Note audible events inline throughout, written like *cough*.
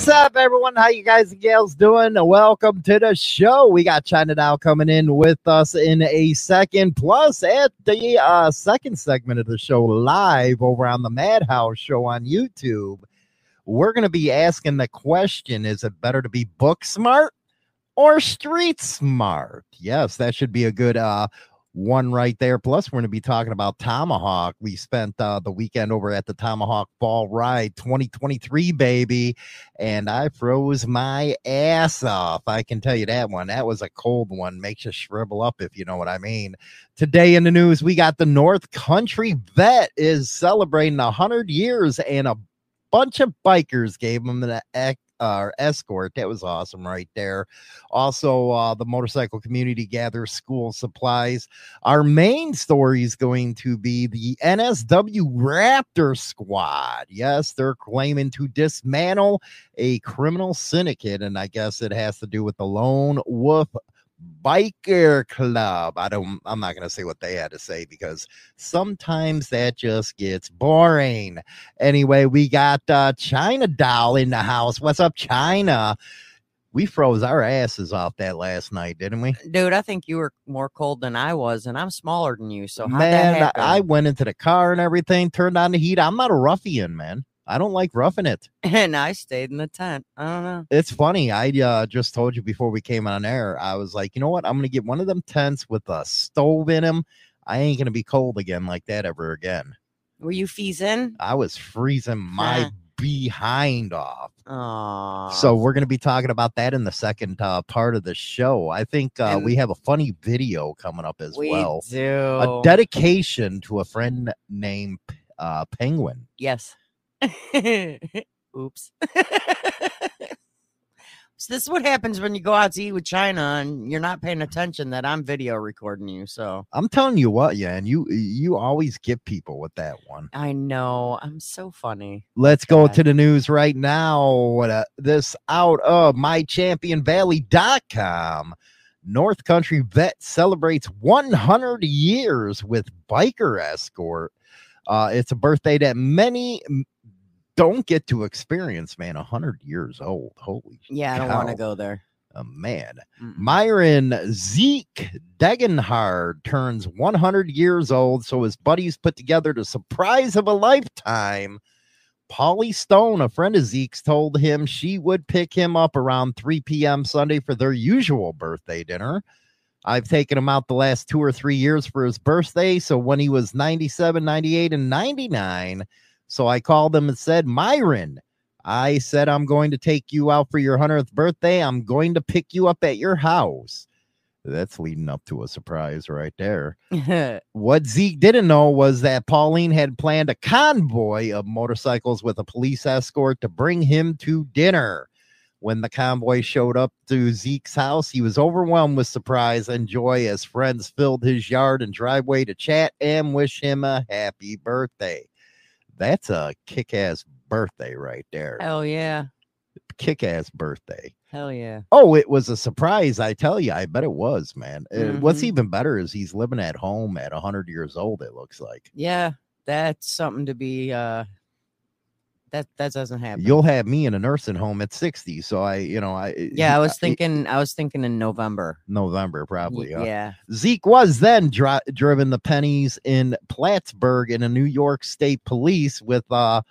What's up, everyone? How you guys and gals doing? Welcome to the show. We got China Doll coming in with us in a second. Plus, at the uh, second segment of the show, live over on the Madhouse show on YouTube, we're going to be asking the question: Is it better to be book smart or street smart? Yes, that should be a good uh, one right there. Plus, we're going to be talking about Tomahawk. We spent uh, the weekend over at the Tomahawk Fall Ride 2023, baby, and I froze my ass off. I can tell you that one. That was a cold one. Makes you shrivel up, if you know what I mean. Today in the news, we got the North Country Vet is celebrating 100 years, and a bunch of bikers gave him an uh, escort. That was awesome right there. Also, uh, the motorcycle community gathers school supplies. Our main story is going to be the NSW Raptor Squad. Yes, they're claiming to dismantle a criminal syndicate, and I guess it has to do with the lone wolf biker club. I don't I'm not going to say what they had to say because sometimes that just gets boring. Anyway, we got uh China doll in the house. What's up China? We froze our asses off that last night, didn't we? Dude, I think you were more cold than I was, and I'm smaller than you. So man, I went into the car and everything, turned on the heat. I'm not a ruffian, man. I don't like roughing it. And I stayed in the tent. I don't know. It's funny. I uh, just told you before we came on air. I was like, you know what? I'm gonna get one of them tents with a stove in them. I ain't gonna be cold again like that ever again. Were you freezing? I was freezing my behind off. Aww. So we're going to be talking about that in the second uh, part of the show. I think uh, we have a funny video coming up as we well. Do. A dedication to a friend named uh, Penguin. Yes. *laughs* Oops. so this is what happens when you go out to eat with China and you're not paying attention that I'm video recording you. So I'm telling you what, yeah, and you you always get people with that one. I know. I'm so funny. Let's go to the news right now. What uh, this out of mychamplainvalley.com. North Country Vet celebrates 100 years with biker escort. Uh, it's a birthday that many don't get to experience, man. 100 years old. Holy Yeah, I don't want to go there. Oh, man. Mm-mm. Myron Zeke Degenhard turns 100 years old, so his buddies put together the surprise of a lifetime. Polly Stone, a friend of Zeke's, told him she would pick him up around 3 p.m. Sunday for their usual birthday dinner. I've taken him out the last two or three years for his birthday. So when he was 97, 98, and 99, so I called them and said, Myron, I said, I'm going to take you out for your 100th birthday. I'm going to pick you up at your house. That's leading up to a surprise right there. *laughs* what Zeke didn't know was that Pauline had planned a convoy of motorcycles with a police escort to bring him to dinner. When the convoy showed up to Zeke's house, he was overwhelmed with surprise and joy as friends filled his yard and driveway to chat and wish him a happy birthday. That's a kick ass birthday right there. Hell yeah. Kick ass birthday. Hell yeah. Oh, it was a surprise. I tell you, I bet it was, man. Mm-hmm. What's even better is he's living at home at 100 years old, it looks like. Yeah, that's something to be uh that that doesn't happen. You'll have me in a nursing home at 60. So I, you know, I yeah, I was thinking, I was thinking in November. November, probably. Y- yeah. Zeke was then dri- driven the Penny's in Plattsburgh in a New York State Police with uh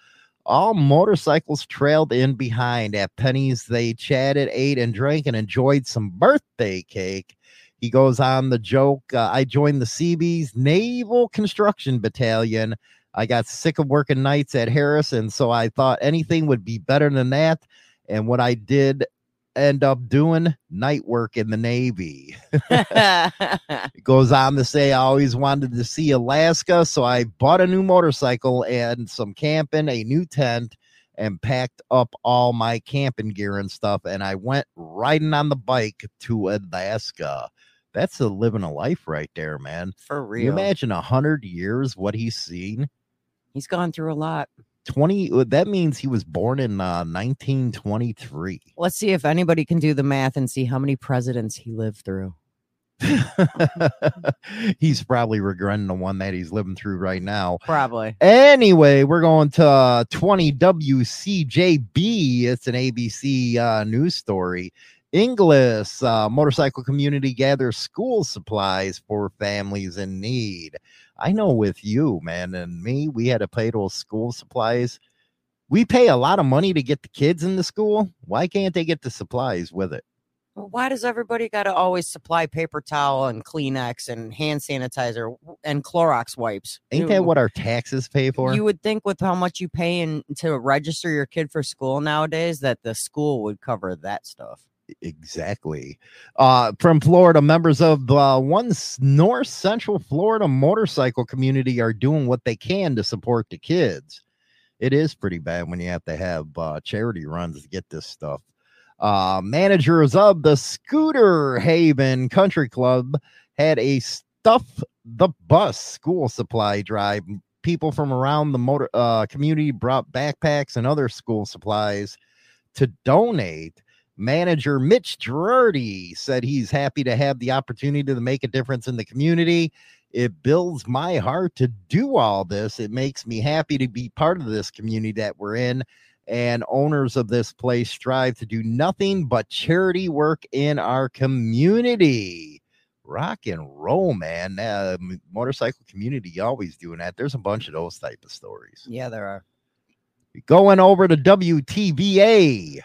all motorcycles trailed in behind. At Penny's, they chatted, ate, and drank and enjoyed some birthday cake. He goes on the joke. Uh, I joined the Seabees Naval Construction Battalion. I got sick of working nights at Harris, and so I thought anything would be better than that. And what I did end up doing night work in the Navy. *laughs* it goes on to say, I always wanted to see Alaska, so I bought a new motorcycle and some camping, a new tent, and packed up all my camping gear and stuff. And I went riding on the bike to Alaska. That's a living a life right there, man. For real. You imagine a hundred years what he's seen. He's gone through a lot. 20 that means he was born in uh, 1923 let's see if anybody can do the math and see how many presidents he lived through *laughs* he's probably regretting the one that he's living through right now. Probably. Anyway, we're going to uh, 20 WCJB. It's an ABC uh, news story. Inglis uh, motorcycle community gathers school supplies for families in need. I know with you, man, and me, we had to pay those school supplies. We pay a lot of money to get the kids into school. Why can't they get the supplies with it? Well, why does everybody got to always supply paper towel and Kleenex and hand sanitizer and Clorox wipes? Ain't You- that what our taxes pay for? You would think with how much you pay in to register your kid for school nowadays that the school would cover that stuff. Exactly. Uh, from Florida, members of uh, one North Central Florida motorcycle community are doing what they can to support the kids. It is pretty bad when you have to have uh, charity runs to get this stuff. Uh, managers of the Scooter Haven Country Club had a stuff the bus school supply drive. People from around the motor uh, community brought backpacks and other school supplies to donate. Manager Mitch Girardi said he's happy to have the opportunity to make a difference in the community. It builds my heart to do all this. It makes me happy to be part of this community that we're in. And owners of this place strive to do nothing but charity work in our community. Rock and roll, man. Uh, motorcycle community always doing that. There's a bunch of those type of stories. Yeah, there are. Going over to WTVA.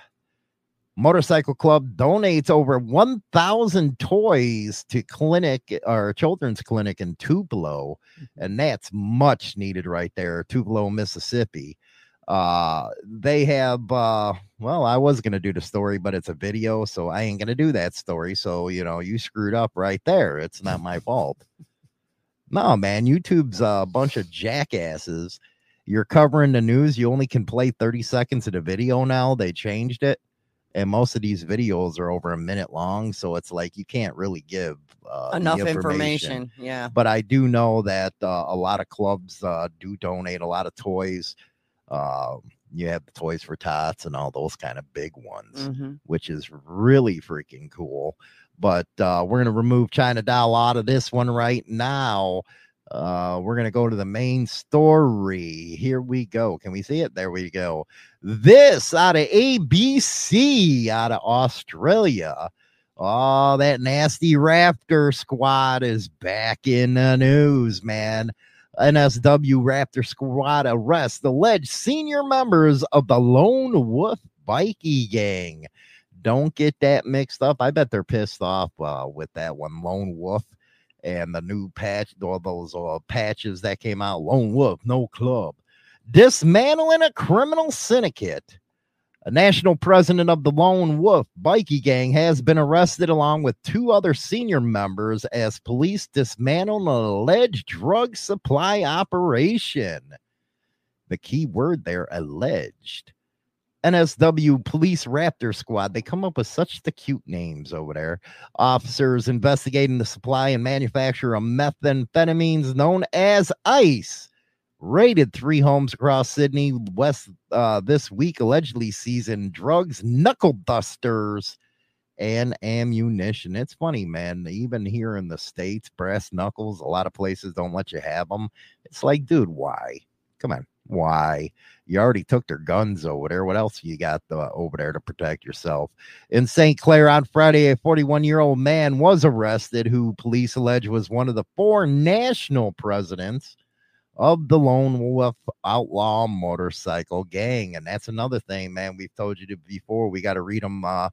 Motorcycle Club donates over 1,000 toys to clinic or children's clinic in Tupelo, and that's much needed right there, Tupelo, Mississippi. Uh, they have uh, well, I was gonna do the story, but it's a video, so I ain't gonna do that story. So you know, you screwed up right there. It's not my fault. No, man, YouTube's a bunch of jackasses. You're covering the news. You only can play 30 seconds of the video now. They changed it. And most of these videos are over a minute long. So it's like you can't really give uh, Enough information. Yeah. But I do know that uh, a lot of clubs uh, do donate a lot of toys. Um, you have the Toys for Tots and all those kind of big ones Mhm. which is really freaking cool. But uh, we're going to remove China Doll out of this one right now. Uh, we're going to go to the main story. Here we go. Can we see it? There we go. This out of ABC out of Australia. Oh, that nasty Raptor squad is back in the news, man. NSW Raptor squad arrests the alleged senior members of the Lone Wolf Bikie Gang. Don't get that mixed up. I bet they're pissed off uh, with that one, Lone Wolf, and the new patch, all those uh, patches that came out. Lone Wolf, no club. Dismantling a criminal syndicate. A national president of the Lone Wolf Bikie Gang has been arrested along with two other senior members as police dismantle an alleged drug supply operation. The key word there, alleged. NSW Police Raptor Squad. They come up with such the cute names over there. Officers investigating the supply and manufacture of methamphetamines known as ICE raided three homes across Sydney West uh, this week, allegedly seizing drugs, knuckle dusters, and ammunition. It's funny, man. Even here in the States, brass knuckles, a lot of places don't let you have them. It's like, dude, why? Come on. Why? You already took their guns over there. What else you got uh, over there to protect yourself? In St. Clair on Friday, a 41 year old man was arrested who police allege was one of the four national presidents of the Lone Wolf Outlaw Motorcycle Gang. And that's another thing, man. We've told you before. We got to read them uh,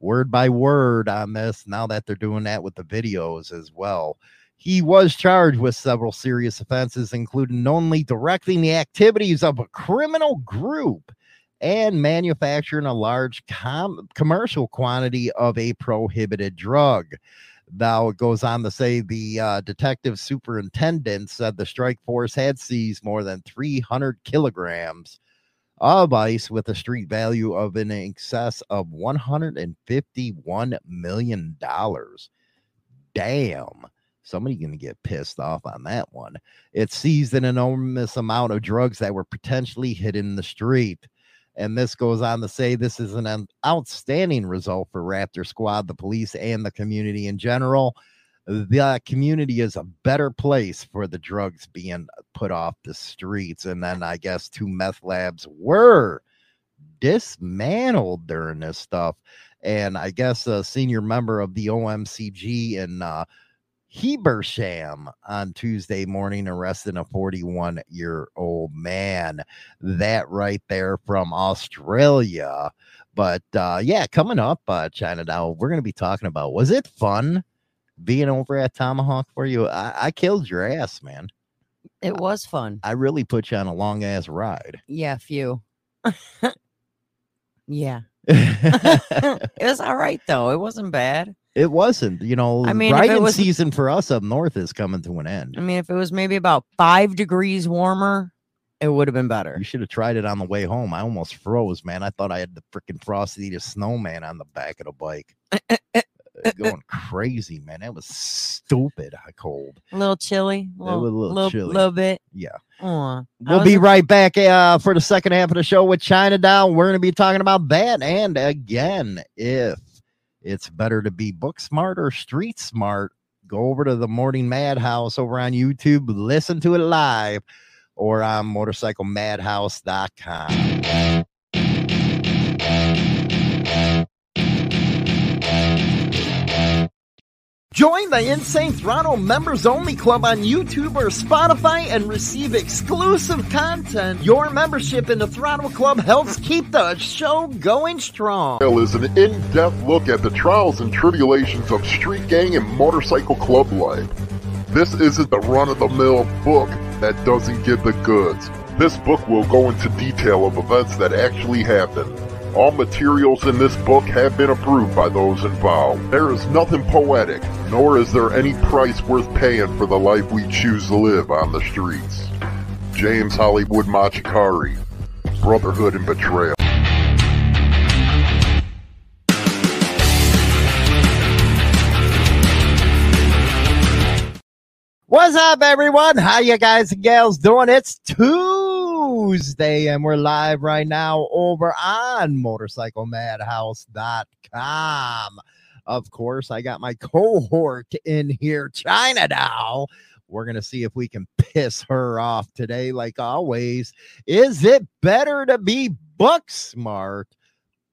word by word on this now that they're doing that with the videos as well. He was charged with several serious offenses, including only directing the activities of a criminal group and manufacturing a large com- commercial quantity of a prohibited drug. Now it goes on to say the uh, detective superintendent said the strike force had seized more than 300 kilograms of ice with a street value of in excess of 151 million dollars. Damn. Somebody gonna get pissed off on that one. It seized an enormous amount of drugs that were potentially hidden in the street. And this goes on to say this is an outstanding result for Raptor Squad, the police, and the community in general. the community is a better place for the drugs being put off the streets. And then I guess two meth labs were dismantled during this stuff. And I guess a senior member of the OMCG in uh, Hebersham on Tuesday morning arresting a 41 year old man. That right there from Australia. But uh, yeah, coming up, uh, China Doll, we're going to be talking about was it fun being over at Tomahawk for you? I, I killed your ass, man. It was fun. I really put you on a long ass ride. Yeah, few. *laughs* yeah. *laughs* *laughs* it was all right though. It wasn't bad. It wasn't, you know. I mean, riding was- season for us up north is coming to an end. I mean, if it was maybe about five degrees warmer, it would have been better. You should have tried it on the way home. I almost froze, man. I thought I had the freaking Frosty the Snowman on the back of the bike. *laughs* Uh, Going crazy, man. That was stupid cold. A little chilly. A little, was a little little, chilly. little bit. Yeah. Aw. I We'll be a- right back uh, for the second half of the show with China Doll. We're going to be talking about that. And again, if it's better to be book smart or street smart, go over to the Morning Madhouse over on YouTube, listen to it live, or on motorcyclemadhouse.com. Join the Insane Throttle Members Only Club on YouTube or Spotify and receive exclusive content. Your membership in the Throttle Club helps keep the show going strong. Is an in-depth look at the trials and tribulations of street gang and motorcycle club life. This isn't the run-of-the-mill book that doesn't give the goods. This book will go into detail of events that actually happened. All materials in this book have been approved by those involved. There is nothing poetic, nor is there any price worth paying for the life we choose to live on the streets. James Hollywood Machikari, Brotherhood and Betrayal. What's up, everyone? How you guys and gals doing? It's Tuesday, and we're live right now over on MotorcycleMadhouse.com. Of course, I got my cohort in here, China Doll. We're gonna see if we can piss her off today, like always. Is it better to be book smart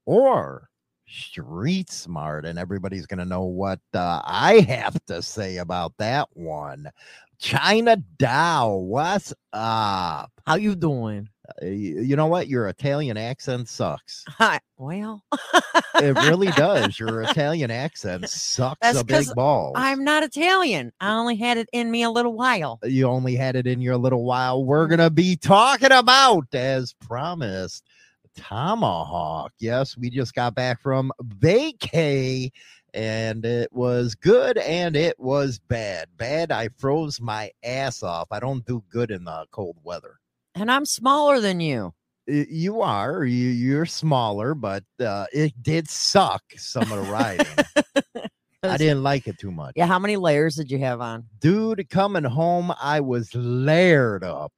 or street smart? And everybody's gonna know what uh, I have to say about that one. China Doll, what's up? How you doing? Uh, You know what? Your Italian accent sucks. *laughs* Hi. Well, It really does. *laughs* Your Italian accent sucks That's a big ball. I'm not Italian. I only had it in me a little while. you only had it in your little while. We're gonna be talking about, as promised, Tomahawk. Yes, we just got back from vacay, and it was good and it was bad. Bad. I froze my ass off. I don't do good in the cold weather. And I'm smaller than you. You are. You, you're smaller, but uh, it did suck. Some of the riding. *laughs* I didn't like it too much. Yeah, how many layers did you have on? dude coming home i was layered up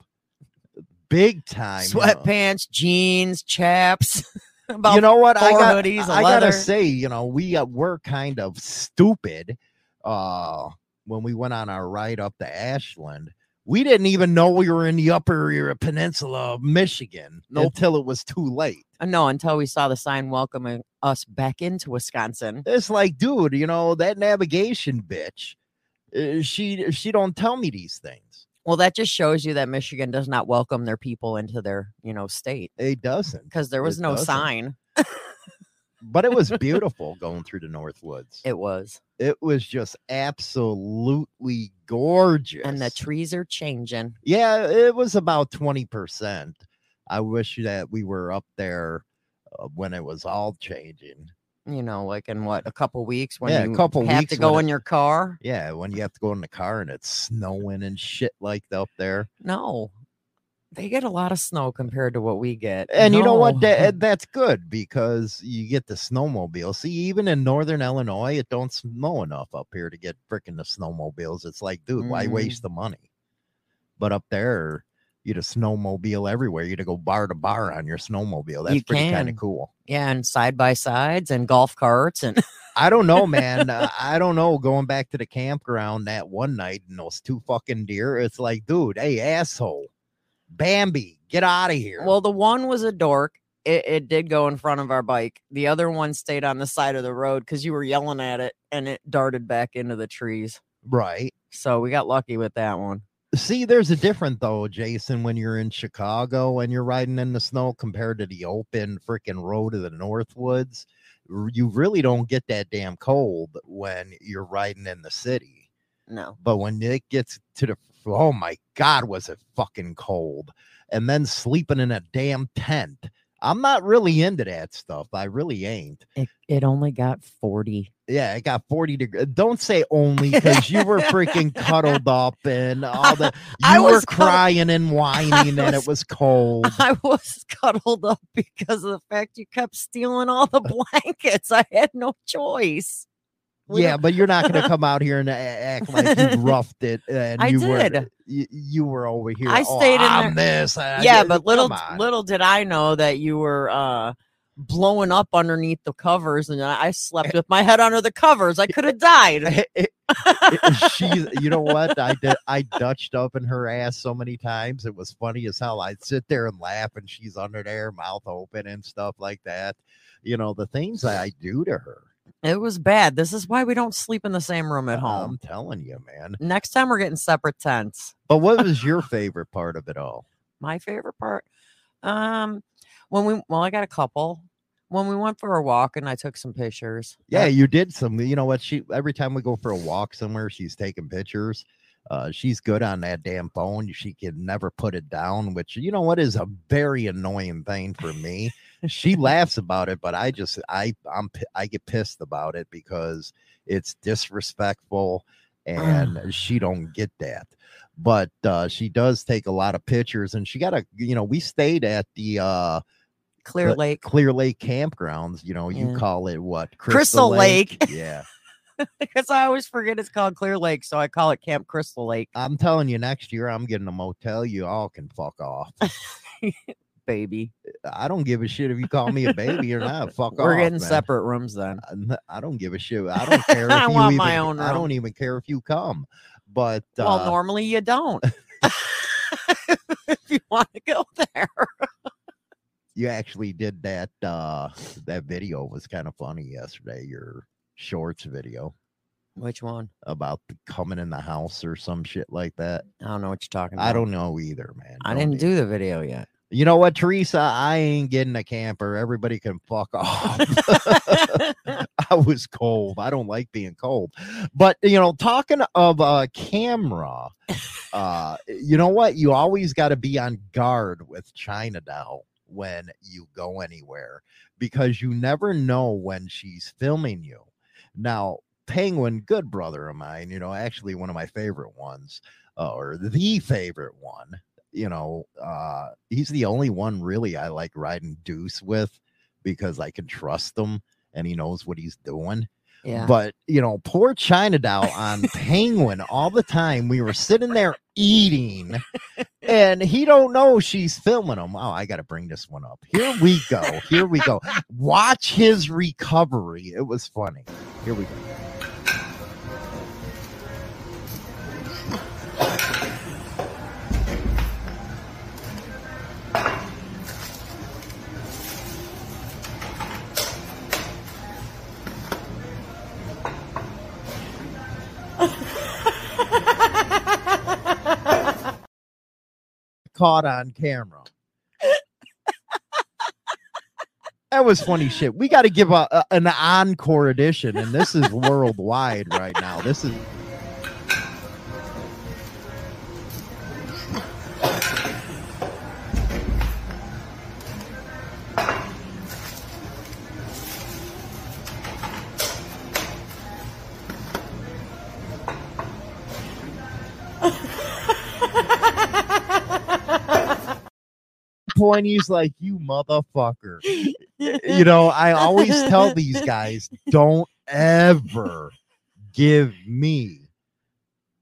big time you know. Sweatpants, jeans, chaps. *laughs* *laughs* About you know what? I got hoodies, i gotta say you know we uh, were kind of stupid uh when we went on our ride up to ashland. We didn't even know we were in the upper peninsula of michigan Nope. until it was too late. Uh, no, until we saw the sign welcoming us back into Wisconsin. it's like dude you know that navigation bitch uh, she she don't tell me these things Well, that just shows you that Michigan does not welcome their people into their, you know, state it doesn't because there was It no doesn't. sign. but it was *laughs* beautiful going through the north woods It was. it was just absolutely gorgeous. And the trees are changing. yeah, it was about 20%. I wish that we were up there uh, when it was all changing. You know, like in what a couple weeks when Yeah, a you couple have weeks to go in your car. Yeah, when you have to go in the car and it's snowing and shit like up there. No, they get a lot of snow compared to what we get. And you know what? That, *laughs* that's good because you get the snowmobile. See, even in northern Illinois, it don't snow enough up here to get freaking the snowmobiles. It's like, dude, why Mhm. waste the money? But up there, you'd a snowmobile everywhere. You'd go bar to bar on your snowmobile. That's You pretty kind of cool. Yeah, and side by sides and golf carts and I don't know, *laughs* man. uh, I don't know. Going back to the campground that one night and those two fucking deer, it's like, dude, hey, asshole, Bambi, get out of here. well, the one was a dork. It, it did go in front of our bike. The other one stayed on the side of the road because you were yelling at it and it darted back into the trees. right. So we got lucky with that one. See, there's a different though, Jason, when you're in Chicago and you're riding in the snow compared to the open freaking road of the Northwoods. R- You really don't get that damn cold when you're riding in the city. No. But when it gets to the oh my god, was it fucking cold? And then sleeping in a damn tent. I'm not really into that stuff. I really ain't. It, it only got 40. Yeah, it got 40 degrees. Don't say only because you were freaking cuddled up and all the *laughs* I you were crying and whining and it *laughs* was- cold. I was cuddled up because of the fact you kept stealing all the *laughs* blankets. I had no choice. We yeah, but you're not going to come out here and act like you roughed it. And I you did. Were, you, you were over here. I "Oh, stayed in I'm this. I yeah, but little little did I know that you were uh blowing up underneath the covers and I slept eh, with my head under the covers. I could have died. Eh, eh, she, you know what? I did. I dutched up in her ass so many times. It was funny as hell. I'd sit there and laugh, and she's under there, mouth open and stuff like that. You know the things that I do to her. It was bad. This is why we don't sleep in the same room at home. I'm telling you, man. Next time we're getting separate tents. But what was your favorite part of it all? My favorite part. Um when we well, I got a couple. When we went for a walk and I took some pictures. Yeah, you did some. You know what? She every time we go for a walk somewhere, she's taking pictures. Uh, she's good on that damn phone. She can never put it down, which you know what is a very annoying thing for me. she laughs about it, but I just I I'm I get pissed about it because it's disrespectful, and she don't get that. But uh, she does take a lot of pictures, and she got a you know we stayed at the uh Clear Lake. Clear Lake campgrounds. You know, you Yeah. call it what? Crystal Lake. Yeah. *laughs* because I always forget it's called Clear Lake, so I call it Camp Crystal Lake, I'm telling you, next year I'm getting a motel. You all can fuck off. *laughs* baby. I don't give a shit if you call me a baby or not. Fuck We're off. getting man. separate rooms then. I don't give a shit. I don't *laughs* care. If I you want even, my own Room. I don't even care if you come. But well, uh, normally you don't. if you want to go there. You actually did that. Uh, that video was kind of funny yesterday. Your shorts video Which one? about the coming in the house or some shit like that. I don't know what you're talking about. I don't know either, man. I didn't do the video yet. You know what, Teresa? I ain't getting a camper. Everybody can fuck off. *laughs* I was cold. I don't like being cold. But you know, talking of a camera, uh, you know what? You always got to be on guard with China now when you go anywhere because you never know when she's filming you. Now, Penguin, good brother of mine, you know, actually one of my favorite ones, uh, or the favorite one you know, uh, he's the only one really I like riding deuce with because I can trust him and he knows what he's doing. But you know, poor China Doll on Penguin all the time. We were sitting there eating, and he don't know she's filming him. Oh, I got to bring this one up. Here we go. Here we go. Watch his recovery. It was funny. Here we go. Caught on camera. That was funny shit. We got to give a, a- an encore edition, and this is worldwide right now. This is point. He's like, "You motherfucker." *laughs* you know, I always tell these guys, don't ever give me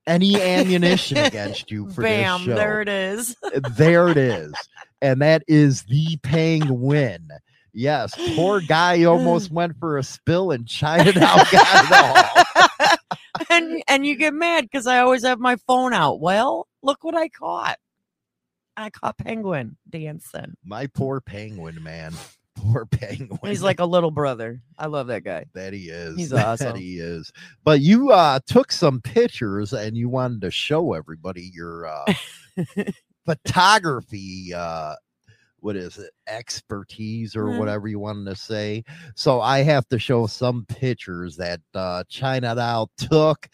any ammunition against you for Bam, this show. there it is. there it is. And that is the penguin. Yes, poor guy almost went for a spill and China now got *laughs* and and you get mad because I always have my phone out. Well, look what I caught. I caught penguin dancing. My poor penguin, man. Poor *laughs* penguin. He's like a little brother. I love that guy. that he is. He's *laughs* that awesome. he is. But you uh took some pictures and you wanted to show everybody your uh *laughs* photography uh what is it expertise or Mhm. whatever you wanted to say. So i have to show some pictures that uh china now took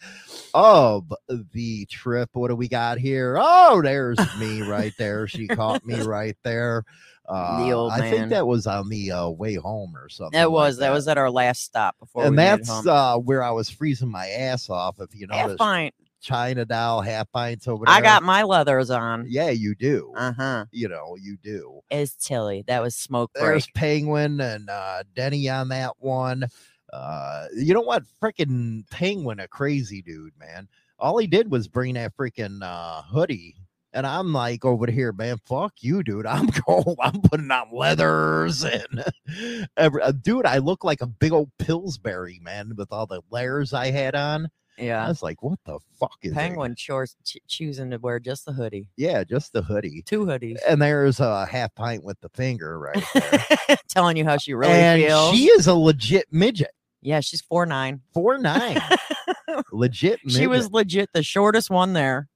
of the trip. What do we got here? Oh there's me right there. She caught me *laughs* right there. Uh old man. i think that was on the uh way home or something That like was that was at our last stop before and that's uh where i was freezing my ass off if you notice pint. China doll half pints over there I got my leathers on. yeah you do Uh huh. you know you do Is Tilly. That was smoke there's break. penguin and uh denny on that one uh you know what freaking penguin a crazy dude man all he did was bring that freaking uh hoodie and I'm like over here, man. Fuck you, dude. *laughs* I'm cold. I'm putting on leathers and *laughs* every, uh, dude. I look like a big old Pillsbury man with all the layers I had on. I Yeah. was like, what the fuck is? Penguin chores, ch- choosing to wear just the hoodie. Yeah, just the hoodie. Two hoodies. And there's a half pint with the finger right there. *laughs* Telling you how she really and feels. she is a legit midget. yeah, she's four nine. Four nine. *laughs* legit midget. She was legit the shortest one there.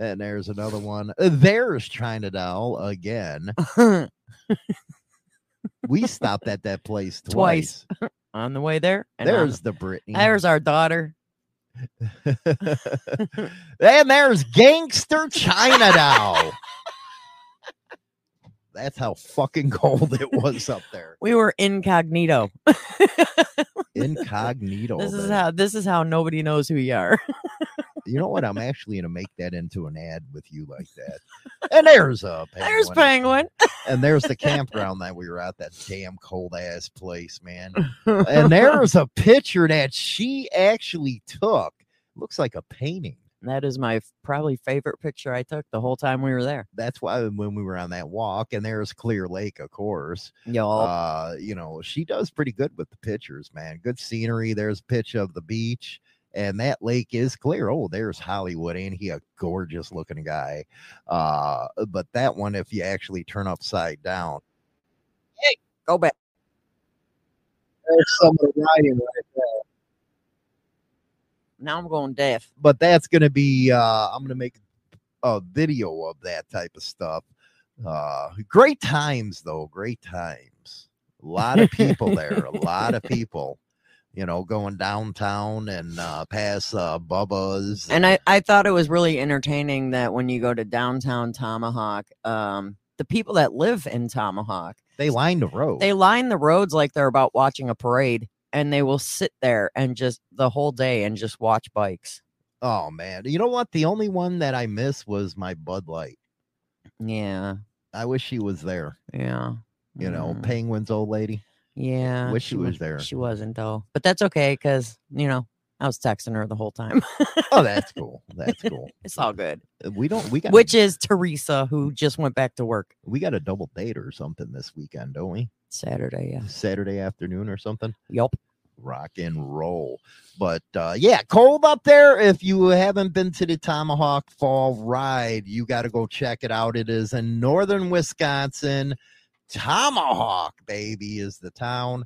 and there's another one. Uh, There's China Doll again. *laughs* We stopped at that place twice. Twice. On the way there. And There's the Britney. the- there's our daughter. *laughs* and there's Gangster China Doll. That's how fucking cold it was up there. *laughs* We were incognito. *laughs* Incognito. this is baby. how this is how nobody knows who you are. You know what? I'm actually gonna make that into an ad with you like that. And there's a penguin. *laughs* There's penguin. And there's the *laughs* campground that we were at. That damn cold ass place, man. And *laughs* there's a picture that she actually took. Looks like a painting. that is my probably favorite picture I took the whole time we were there. That's why when we were on that walk, and there's Clear Lake, of course. Y'all. Uh, you know, she does pretty good with the pictures, man. Good scenery. There's a picture of the beach, and that lake is clear. Oh, there's Hollywood. Ain't he a gorgeous looking guy? Uh, but that one, if you actually turn upside down, hey, Go back. there's some of the writing right there. Now I'm going deaf. But that's gonna be uh I'm gonna make a video of that type of stuff. Uh great times though, great times. A lot of people there, a lot of people, you know, going downtown and uh past uh Bubba's. And I, I thought it was really entertaining that when you go to downtown Tomahawk, um, the people that live in Tomahawk, they lined the road. they line the roads like they're about watching a parade and they will sit there and just the whole day and just watch bikes. oh man. You know what? The only one that I missed was my Bud Light. Yeah. I wish she was there. Yeah. You know, Mm, Penguin's old lady. Yeah. wish she was wa- there. She wasn't though. But that's okay because, you know, I was texting her the whole time. Oh, that's cool. That's *laughs* cool. it's all good. We don't we got Which is Teresa, who just went back to work we got a double date or something this weekend, don't we? Saturday. Yeah. Saturday afternoon or something. Yep Rock and roll. But uh yeah, cold up there. If you haven't been to the Tomahawk Fall Ride, you got to go check it out. It is in northern Wisconsin. Tomahawk, baby, is the town.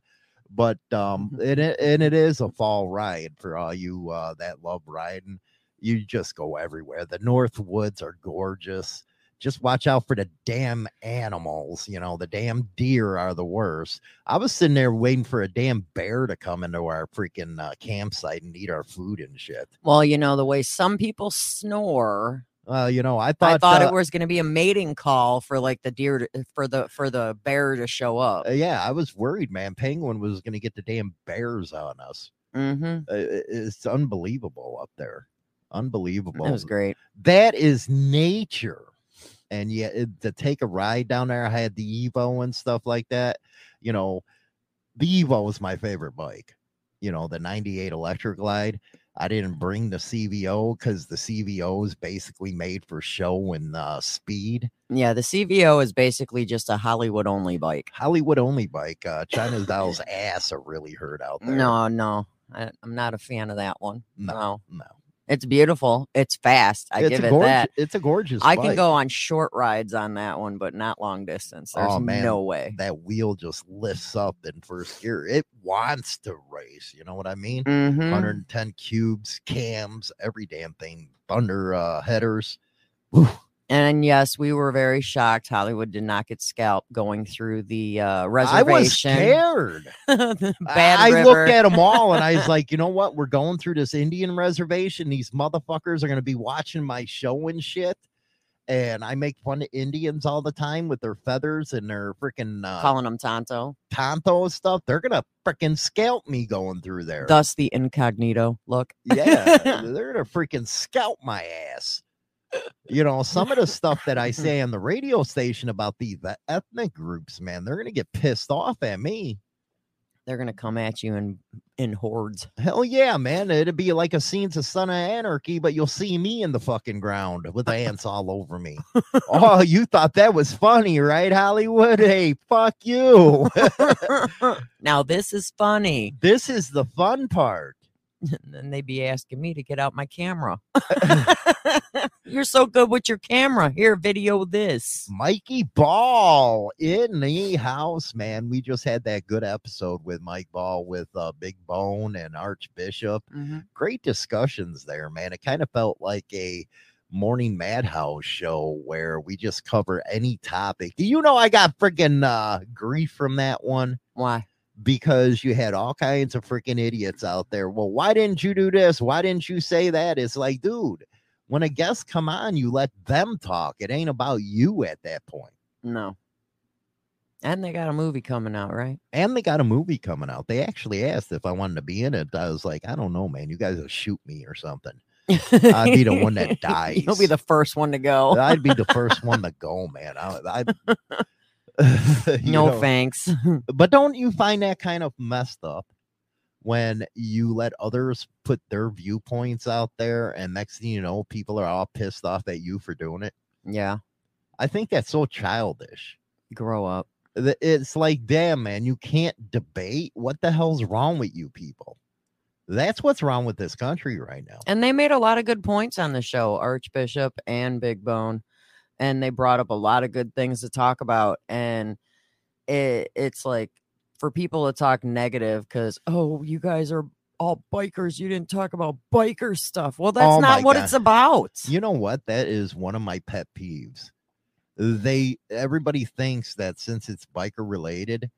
But um Mhm. it, it and it is a fall ride for all you uh that love riding. You just go everywhere. The North Woods are gorgeous just watch out for the damn animals. You know, the damn deer are the worst. I was sitting there waiting for a damn bear to come into our freaking uh, campsite and eat our food and shit. Well, you know, the way some people snore, Well, you know, I thought, I thought uh, it was going to be a mating call for like the deer to, for the for the bear to show up. uh, yeah, I was worried, man. Penguin was going to get the damn bears on us. Mm-hmm. Uh, it's unbelievable up there. Unbelievable. That was great. that is nature. And yet, it- to take a ride down there, I had the Evo and stuff like that. You know, the Evo was my favorite bike. You know, the '98 Electric Glide. I didn't bring the CVO because the CVO is basically made for show and uh, speed. Yeah, the CVO is basically just a Hollywood only bike. Hollywood only bike. Uh, China's Doll's ass are really hurt out there. No, no, I, I'm not a fan of that one. No. No, no. It's beautiful. It's fast. I it's give it gorgeous, that. It's a gorgeous. I can go on short rides on that one, but not long distance. There's Oh, man. no way. That wheel just lifts up in first gear. It wants to race. You know what I mean? Mhm. 110 cubes, cams, every damn thing. Thunder uh, headers. And yes, we were very shocked. Hollywood did not get scalped going through the uh, reservation. I was scared. *laughs* I- I looked at them all and I was *laughs* like, you know what? We're going through this Indian reservation. These motherfuckers are going to be watching my show and shit. And I make fun of Indians all the time with their feathers and their freaking uh, calling them Tonto. tonto stuff. They're going to freaking scalp me going through there. Thus the incognito look. yeah, *laughs* they're going to freaking scalp my ass. You know, some of the stuff that I *laughs* say on the radio station about these the ethnic groups, man, they're going to get pissed off at me. They're gonna come at you in in hordes. Hell yeah, man. It'd be like a scene to Son of Anarchy, but you'll see me in the fucking ground with ants all over me. *laughs* oh, you thought that was funny, right, Hollywood? Hey, fuck you. *laughs* now this is funny. this is the fun part. And then they'd be asking me to get out my camera. *laughs* *laughs* You're so good with your camera. Here, video this. Mikey Ball in the house, man. We just had that good episode with Mike Ball with uh, Big Bone and Archbishop. Mhm. Great discussions there, man. It kind of felt like a morning madhouse show where we just cover any topic. Do you know I got freaking uh, grief from that one? Why? Because you had all kinds of freaking idiots out there. Well, why didn't you do this? Why didn't you say that? It's like, dude, when a guest come on, you let them talk. It ain't about you at that point. No. And they got a movie coming out, right? And they got a movie coming out. They actually asked if I wanted to be in it. I was like, I don't know, man. You guys will shoot me or something. I'd be the one that dies. *laughs* You'll be the first one to go. I'd be the first *laughs* one to go, man. I, I *laughs* *laughs* no know, thanks. *laughs* but don't you find that kind of messed up when you let others put their viewpoints out there and next thing you know people are all pissed off at you for doing it yeah. i think that's so childish Grow up. It's like damn man you can't debate what the hell's wrong with you people that's what's wrong with this country right now And they made a lot of good points on the show, Archbishop and Big Bone. And they brought up a lot of good things to talk about. And it, it's like for people to talk negative because, oh, you guys are all bikers. You didn't talk about biker stuff. Well, that's Oh not what God. it's about. You know what? That is one of my pet peeves. They everybody thinks that since it's biker related,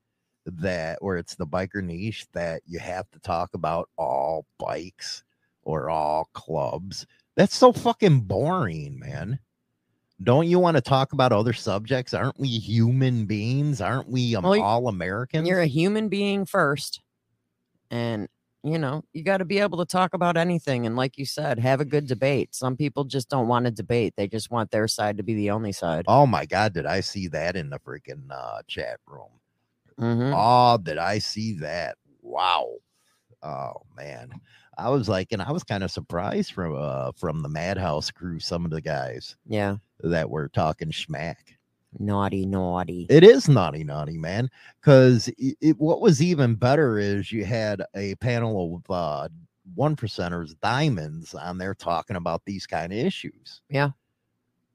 that or it's the biker niche, that you have to talk about all bikes or all clubs. That's so fucking boring, man. Don't you want to talk about other subjects? Aren't we human beings? Aren't we um, Well, all Americans? You're a human being first. And, you know, you got to be able to talk about anything. And like you said, have a good debate. Some people just don't want to debate, they just want their side to be the only side. oh my god, did I see that in the freaking uh, chat room? Mhm. Oh, did I see that? Wow. Oh man. I was like, and I was kind of surprised from uh from the Madhouse crew, some of the guys Yeah. that were talking schmack. Naughty, naughty. It is naughty, naughty, man. Because what was even better is you had a panel of uh one percenters, diamonds, on there talking about these kind of issues. Yeah.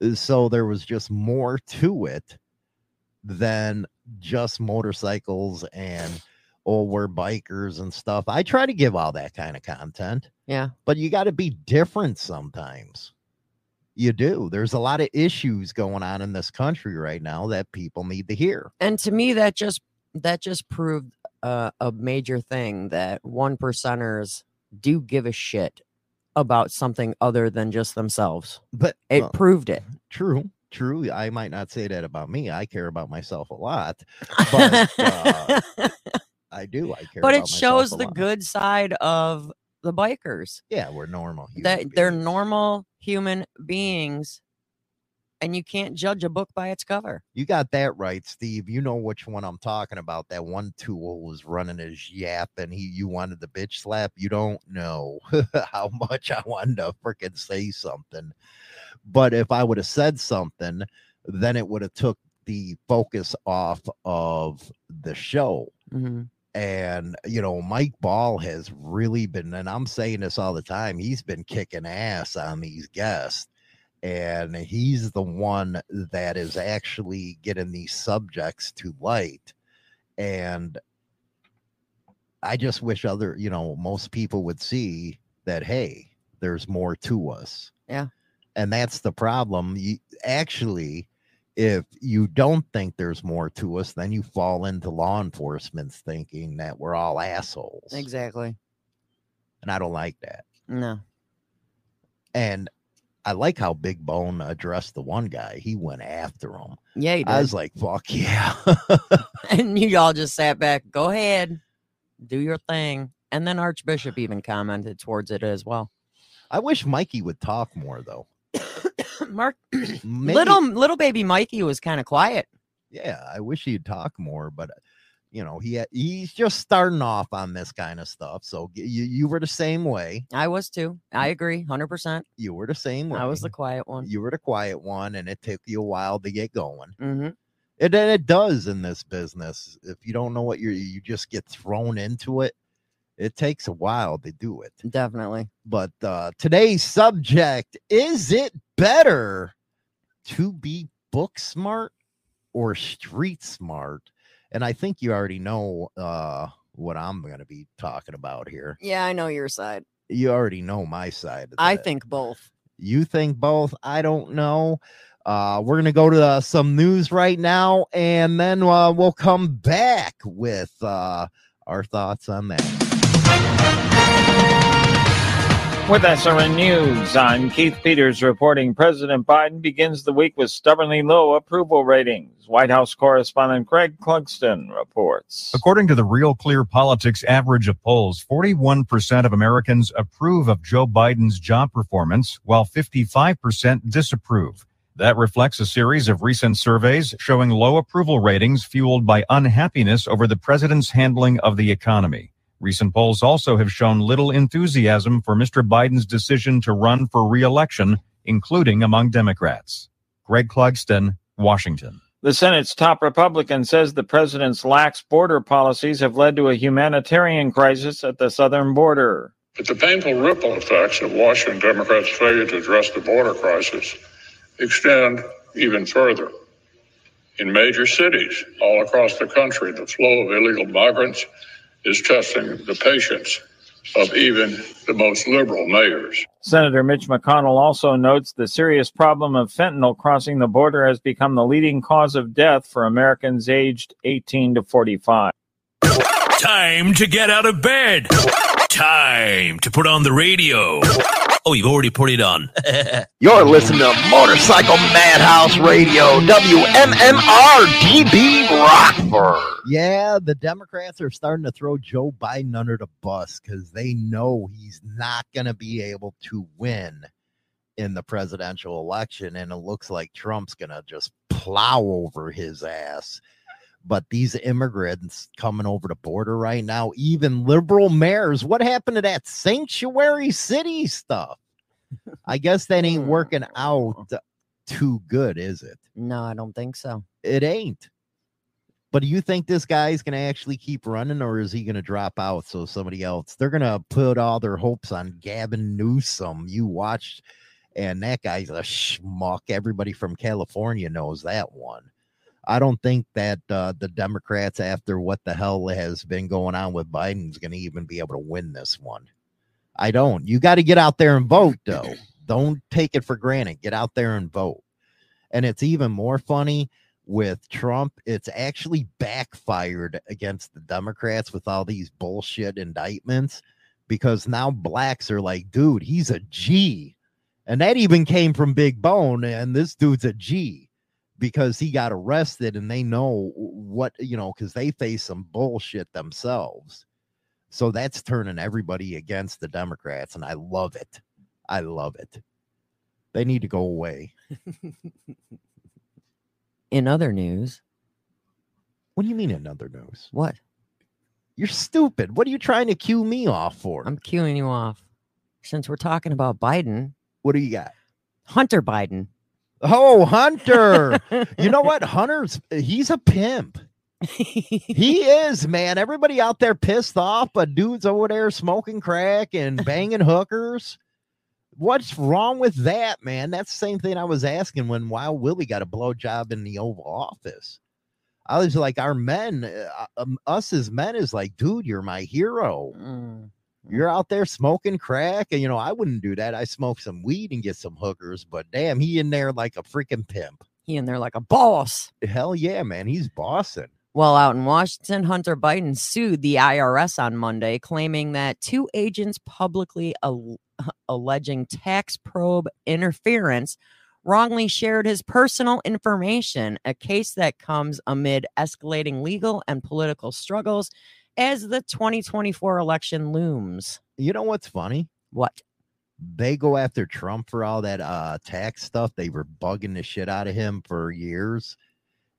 Uh, So there was just more to it than just motorcycles and oh, we're bikers and stuff. I try to give all that kind of content, Yeah. but you got to be different sometimes. You do. There's a lot of issues going on in this country right now that people need to hear. And to me, that just that just proved uh, a major thing that one percenters do give a shit about something other than just themselves. But It well, proved it. true, true. I might not say that about me. I care about myself a lot. *laughs* But, uh, I do. I care. but it shows the good side of the bikers Yeah, we're normal. that they're normal human beings and you can't judge a book by its cover. You got that right, Steve. You know which one I'm talking about. That one tool was running his yap and he you wanted the bitch slap. You don't know *laughs* how much I wanted to freaking say something. But if I would have said something, then it would have took the focus off of the show. Mm-hmm. And you know, Mike Ball has really been, and I'm saying this all the time, he's been kicking ass on these guests and he's the one that is actually getting these subjects to light and i just wish other you know most people would see that hey there's more to us Yeah. and that's the problem you actually if you don't think there's more to us then you fall into law enforcement's thinking that we're all assholes Exactly. and i don't like that No. and I like how Big Bone addressed the one guy. He went after him. Yeah. I was like, fuck yeah. *laughs* and you all just sat back. Go ahead, do your thing. And then Archbishop even commented towards it as well. I wish Mikey would talk more though. *coughs* Mark, *clears throat* little little baby Mikey was kind of quiet. yeah, I wish he'd talk more, but you know, he he's just starting off on this kind of stuff. So you you were the same way. I was too. I agree, hundred percent. You were the same way. I was the quiet one. you were the quiet one, and it took you a while to get going. hmm And then it does in this business. If you don't know what you're, you just get thrown into it. It takes a while to do it. Definitely. But uh, today's subject is it better to be book smart or street smart? And I think you already know uh, what I'm going to be talking about here. Yeah, I know your side. You already know my side. I think both. you think both. I don't know. Uh, we're going to go to uh, some news right now, and then uh, we'll come back with uh, our thoughts on that. With SRN News, I'm Keith Peters reporting President Biden begins the week with stubbornly low approval ratings. White House correspondent Greg Clugston reports. According to the Real Clear Politics average of polls, 41% of Americans approve of Joe Biden's job performance, while 55% disapprove. That reflects a series of recent surveys showing low approval ratings fueled by unhappiness over the president's handling of the economy. Recent polls also have shown little enthusiasm for Mr. Biden's decision to run for re-election, including among Democrats. Greg Clugston, Washington. The Senate's top Republican says the president's lax border policies have led to a humanitarian crisis at the southern border. But the painful ripple effects of Washington Democrats' failure to address the border crisis extend even further. In major cities all across the country, the flow of illegal migrants is testing the patience of even the most liberal mayors. Senator Mitch McConnell also notes the serious problem of fentanyl crossing the border has become the leading cause of death for Americans aged 18 to 45. Time to get out of bed. Time to put on the radio. Oh, you've already put it on. *laughs* You're listening to Motorcycle Madhouse Radio, WMMR DB Rockford. Yeah, the Democrats are starting to throw Joe Biden under the bus because they know he's not going to be able to win in the presidential election. And it looks like Trump's going to just plow over his ass. But these immigrants coming over the border right now, even liberal mayors, what happened to that sanctuary city stuff? I guess that ain't hmm. working out too good, is it? No, I don't think so. It ain't. But do you think this guy's going to actually keep running or is he going to drop out so somebody else? They're going to put all their hopes on Gavin Newsom. You watched, and that guy's a schmuck. Everybody from California knows that one. I don't think that uh, the Democrats, after what the hell has been going on with Biden, is going to even be able to win this one. I don't. You got to get out there and vote, though. don't take it for granted. Get out there and vote. And it's even more funny with Trump. It's actually backfired against the Democrats with all these bullshit indictments because now blacks are like, dude, he's a G. And that even came from Big Bone. And this dude's a G because he got arrested and they know what, you know, because they face some bullshit themselves. So that's turning everybody against the Democrats. And I love it. I love it. They need to go away. In other news, What do you mean another news? what? You're stupid. What are you trying to cue me off for? I'm queuing you off. Since we're talking about Biden, what do you got? Hunter Biden. Oh, Hunter. you know what? Hunter's he's a pimp. *laughs* He is, man. Everybody out there pissed off, but dudes over there smoking crack and banging hookers. What's wrong with that, man? That's the same thing I was asking when Wild Willie got a blowjob in the Oval Office. I was like, our men, uh, um, us as men, is like, dude, you're my hero. Mm. You're out there smoking crack, and you know I wouldn't do that. I smoke some weed and get some hookers, but damn, he in there like a freaking pimp. He in there like a boss. Hell yeah, man, he's bossing. Well, out in Washington, Hunter Biden sued the IRS on Monday, claiming that two agents publicly al- *laughs* alleging tax probe interference wrongly shared his personal information, a case that comes amid escalating legal and political struggles as the 2024 election looms. You know what's funny? What? They go after Trump for all that uh tax stuff. They were bugging the shit out of him for years.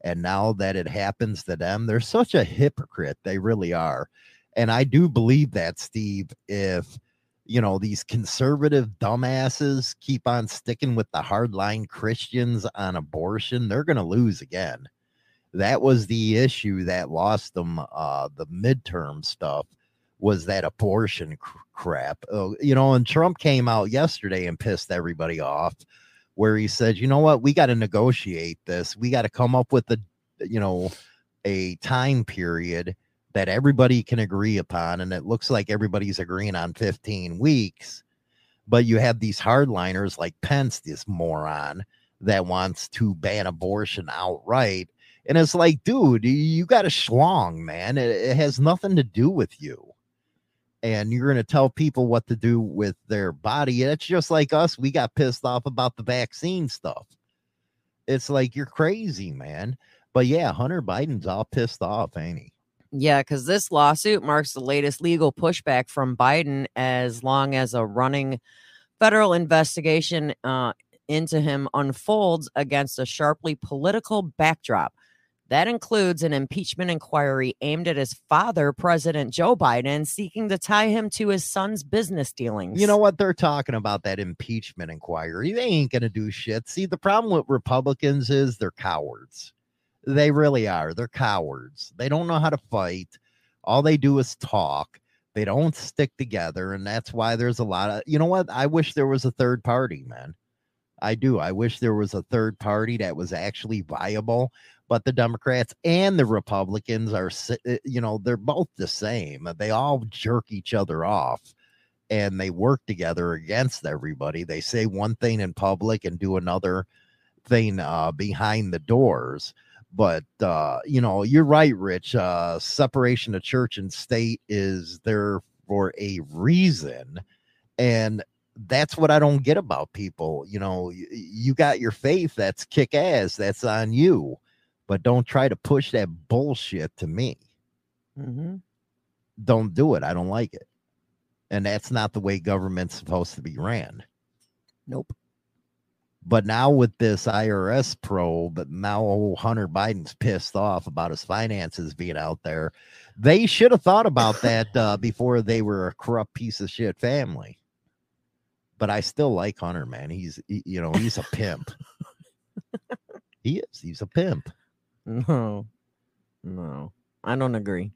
And now that it happens to them, they're such a hypocrite. They really are. And I do believe that, Steve, if you know these conservative dumbasses keep on sticking with the hardline Christians on abortion, they're gonna lose again. That was the issue that lost them uh the midterm stuff was that abortion cr- crap. Uh, you know, and Trump came out yesterday and pissed everybody off where he said, "You know what? We got to negotiate this. We got to come up with a you know, a time period that everybody can agree upon and it looks like everybody's agreeing on 15 weeks." But you have these hardliners like Pence, this moron that wants to ban abortion outright. And it's like, dude, you got a schlong, man. It, it has nothing to do with you. And you're going to tell people what to do with their body. It's just like us. We got pissed off about the vaccine stuff. It's like, you're crazy, man. But yeah, Hunter Biden's all pissed off, ain't he? Yeah, because this lawsuit marks the latest legal pushback from Biden as long as a running federal investigation uh, into him unfolds against a sharply political backdrop. That includes an impeachment inquiry aimed at his father, President Joe Biden, seeking to tie him to his son's business dealings. You know what they're talking about that impeachment inquiry? They ain't going to do shit. See, the problem with Republicans is they're cowards. They really are. They're cowards. They don't know how to fight. All they do is talk. They don't stick together. And that's why there's a lot of, you know what? I wish there was a third party, man. I do. I wish there was a third party that was actually viable. But the Democrats and the Republicans are, uh, you know, they're both the same. They all jerk each other off and they work together against everybody. They say one thing in public and do another thing uh, behind the doors. But uh, you know, you're right, Rich. Uh, separation of church and state is there for a reason, and that's what I don't get about people. You know, you, you got your faith. That's kick ass. That's on you, but don't try to push that bullshit to me. hmm Don't do it. I don't like it, and that's not the way government's supposed to be ran. Nope. But now with this IRS probe, now old Hunter Biden's pissed off about his finances being out there. They should have thought about that uh, before they were a corrupt piece of shit family. But I still like Hunter, man. He's he- you know he's a pimp. *laughs* he is. He's a pimp. No, no, I don't agree.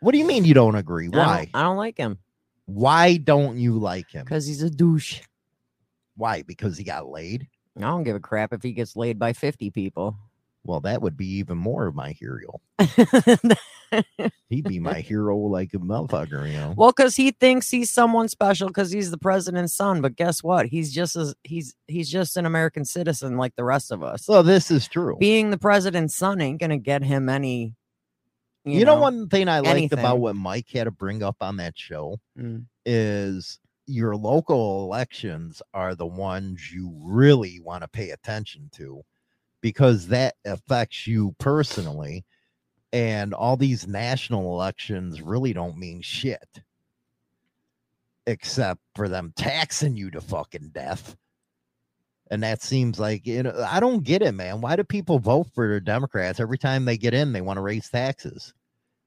What do you mean you don't agree? I don't- Why? I don't like him Why don't you like him? because he's a douche. Why? Because he got laid. I don't give a crap if he gets laid by 50 people. Well, that would be even more of my hero. *laughs* He'd be my hero like a motherfucker, you know. well, because he thinks he's someone special because he's the president's son. But guess what? He's just as he's he's just an American citizen like the rest of us. So this is true. Being the president's son ain't gonna get him any. You, know, one thing I liked anything. about what Mike had to bring up on that show Mm. is your local elections are the ones you really want to pay attention to because that affects you personally. And all these national elections really don't mean shit except for them taxing you to fucking death. And that seems like you know, I don't get it, man. Why do people vote for Democrats every time they get in? They want to raise taxes.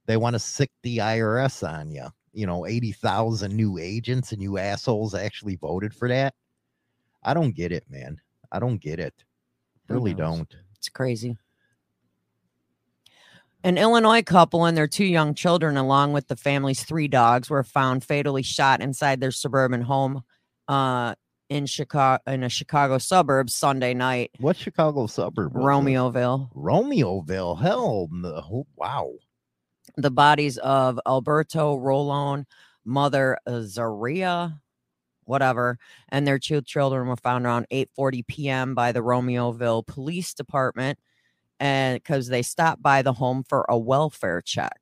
They want to sick the IRS on you. You know, eighty thousand new agents and you assholes actually voted for that. I don't get it, man. I don't get it. Really don't. It's crazy. An Illinois couple and their two young children, along with the family's three dogs, were found fatally shot inside their suburban home uh, in Chicago, in a Chicago suburb Sunday night, What Chicago suburb? Romeoville. Romeoville. Hell, no. wow. The bodies of Alberto Rolon, mother Zaria, whatever, and their two children were found around 8:40 p.m. by the Romeoville Police Department, and because they stopped by the home for a welfare check.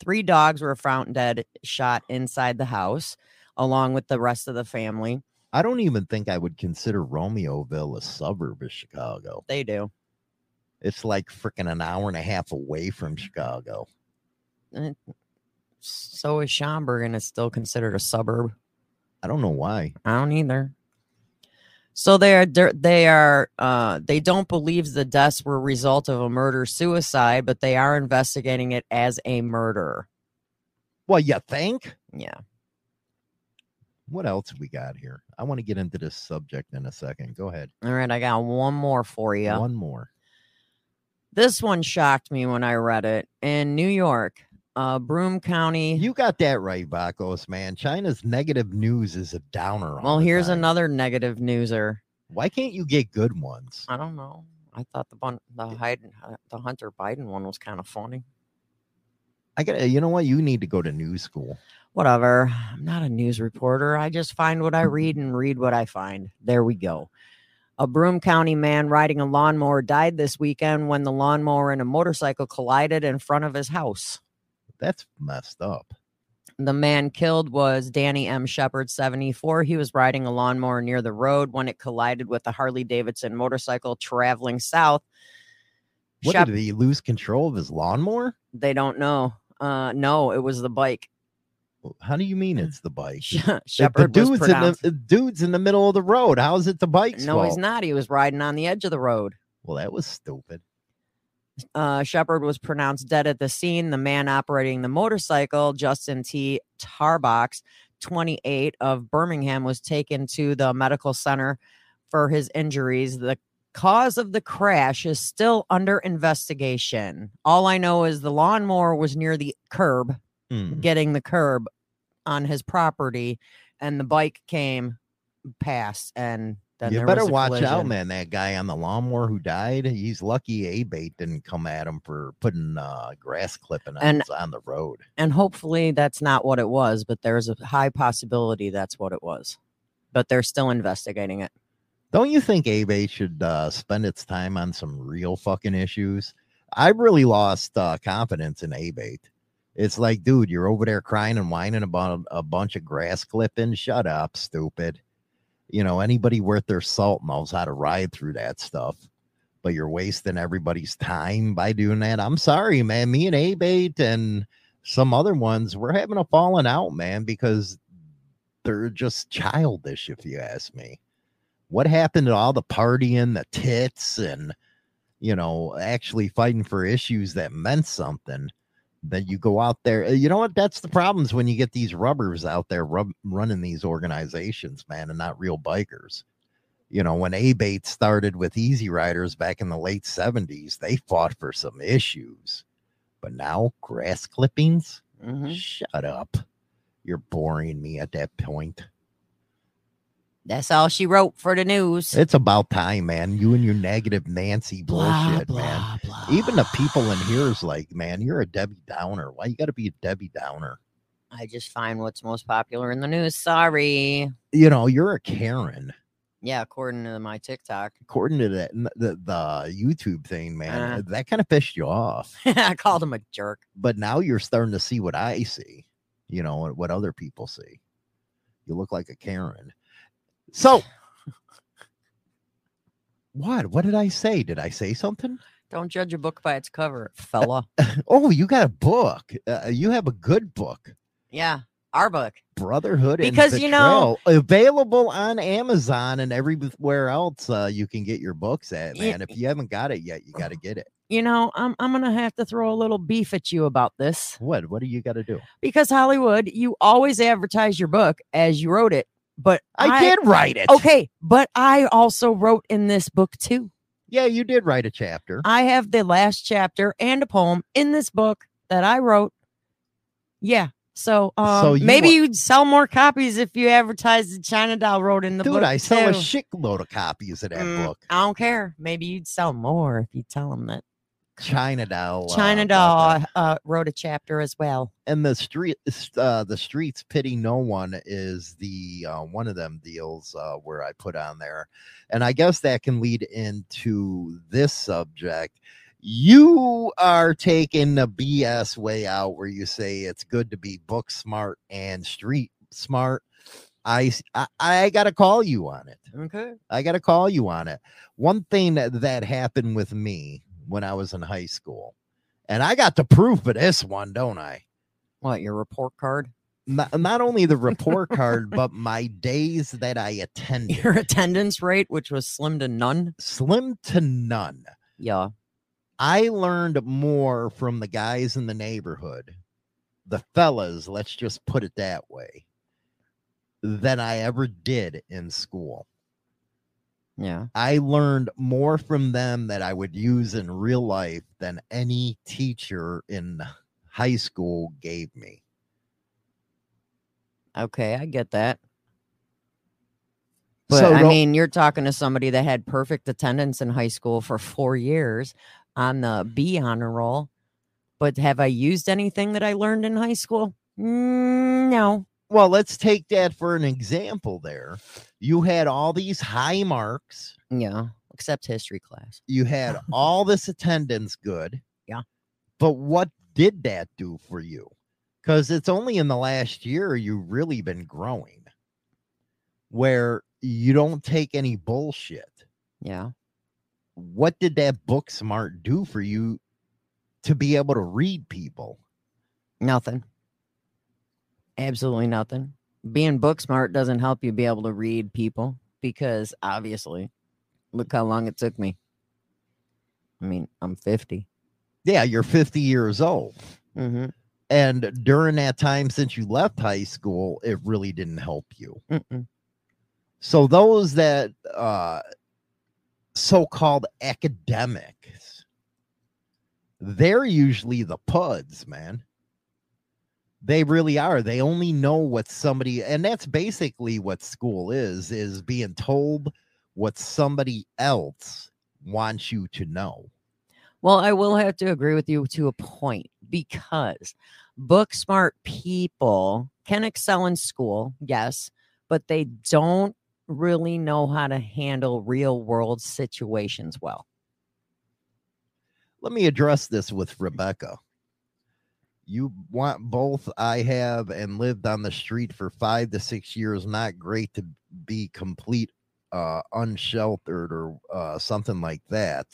Three dogs were found dead, shot inside the house, along with the rest of the family. I don't even think I would consider Romeoville a suburb of Chicago. They do. It's like freaking an hour and a half away from Chicago. So is Schaumburg, and it's still considered a suburb. I don't know why. I don't either. So they are they uh they don't believe the deaths were a result of a murder suicide, but they are investigating it as a murder. Well, you think? Yeah. What else we got here? I want to get into this subject in a second. Go ahead. All right, I got one more for you. One more. This one shocked me when I read it. In New York, uh Broome County. You got that right, Bakos, man. China's negative news is a downer. well, here's time. another negative newser. Why can't you get good ones? I don't know. I thought the bun- the Hyden, the Hunter Biden one was kind of funny. I got. You know what? You need to go to news school. whatever. I'm not a news reporter. I just find what I *laughs* read and read what I find. There we go. A Broome County man riding a lawnmower died this weekend when the lawnmower and a motorcycle collided in front of his house. That's messed up. The man killed was Danny M. Shepard, 74. He was riding a lawnmower near the road when it collided with a Harley Davidson motorcycle traveling south. What Shep- did he lose control of his lawnmower? they don't know. Uh, no, it was the bike. How do you mean it's the *laughs* bike? She- The- the Shepard was dude's in the, the dude's in the middle of the road. How is it the bike? no, he's not. He was riding on the edge of the road. Well, that was stupid. Uh, Shepard was pronounced dead at the scene. The man operating the motorcycle, Justin T. Tarbox, 28 of Birmingham, was taken to the medical center for his injuries. The cause of the crash is still under investigation. All I know is the lawnmower was near the curb, Hmm. getting the curb on his property, and the bike came past. And then You better watch out, man. That guy on the lawnmower who died, he's lucky ABATE didn't come at him for putting uh, grass clipping on, And- on the road. and hopefully that's not what it was but there's a high possibility that's what it was but they're still investigating it Don't you think A bait should uh, spend its time on some real fucking issues? I really lost uh, confidence in A bait. It's like, dude, you're over there crying and whining about a bunch of grass clipping. Shut up, stupid. You know, anybody worth their salt knows how to ride through that stuff. But you're wasting everybody's time by doing that. I'm sorry, man. Me and ABATE and some other ones, we're having a falling out, man, because they're just childish, if you ask me what happened to all the partying, the tits, and you know, actually fighting for issues that meant something? That you go out there, uh, you know what? That's the problems when you get these rubbers out there rub, running these organizations, man, and not real bikers. You know, when ABATE started with Easy Riders back in the late 70s, they fought for some issues. But now, grass clippings? Mhm. Shut up. You're boring me at that point. That's all she wrote for the news It's about time, man. You and your negative Nancy Blah, bullshit, man. blah, Even the people in here is like, man, you're a Debbie Downer. Why you got to be a Debbie Downer? i just find what's most popular in the news sorry You know, you're a Karen. yeah according to my tiktok According to that, the, the YouTube thing, man, Uh-huh. that kind of pissed you off. *laughs* i called him a jerk But now you're starting to see what I see. You know what other people see. You look like a Karen. So, *laughs* what? What did I say? Did I say something? don't judge a book by its cover fella *laughs* Oh, you got a book. Uh, you have a good book. yeah Our book. Brotherhood and Because, you know- available on Amazon and everywhere else uh, you can get your books at, Ye- man. If you haven't got it yet, you got to get it. You know, I'm I'm gonna have to throw a little beef at you about this What? What do you got to do? because Hollywood, you always advertise your book as you wrote it, but I, did write it. Okay, but I also wrote in this book too. Yeah, you did write a chapter. I have the last chapter and a poem in this book that I wrote. Yeah. So, um, So you maybe you'd sell more copies if you advertised the China Doll wrote in the Dude, book. I sell a shitload of copies of that Mm, book. I don't care. Maybe you'd sell more if you tell them that China Doll. uh, China about. Doll uh, wrote a chapter as well. and the street uh the streets pity no one is the uh, one of them deals uh where i put on there and i guess that can lead into this subject you are taking the bs way out where you say it's good to be book smart and street smart I, I gotta call you on it Okay. I got to call you on it. One thing that, that happened with me when I was in high school, and I got the proof of this one, don't I? What, your report card? Not, not only the report *laughs* card, but my days that I attended, Your attendance rate, which was slim to none? slim to none. Yeah. I learned more from the guys in the neighborhood, the fellas, let's just put it that way, than I ever did in school. Yeah. I learned more from them that I would use in real life than any teacher in high school gave me. Okay. I get that. But So I mean, you're talking to somebody that had perfect attendance in high school for four years on the B honor roll. But have I used anything that I learned in high school? Mm, no. Well, let's take that for an example there. You had all these high marks, Yeah. Except history class. you had *laughs* all this attendance good. Yeah. But what did that do for you? Because it's only in the last year you've really been growing where you don't take any bullshit. Yeah. what did that book smart do for you to be able to read people? Nothing. Absolutely nothing. Being book smart doesn't help you be able to read people because obviously, look how long it took me. I mean, I'm 50. Yeah, you're 50 years old. Mm-hmm. And during that time since you left high school, it really didn't help you. Mm-mm. So those that uh so-called academics, they're usually the puds, man. They really are. They only know what somebody and that's basically what school is is being told what somebody else wants you to know. Well, I will have to agree with you to a point because book smart people can excel in school, yes, but they don't really know how to handle real world situations well. let me address this with Rebecca. You want both I have and lived on the street for five to six years, not great to be complete uh unsheltered or uh something like that.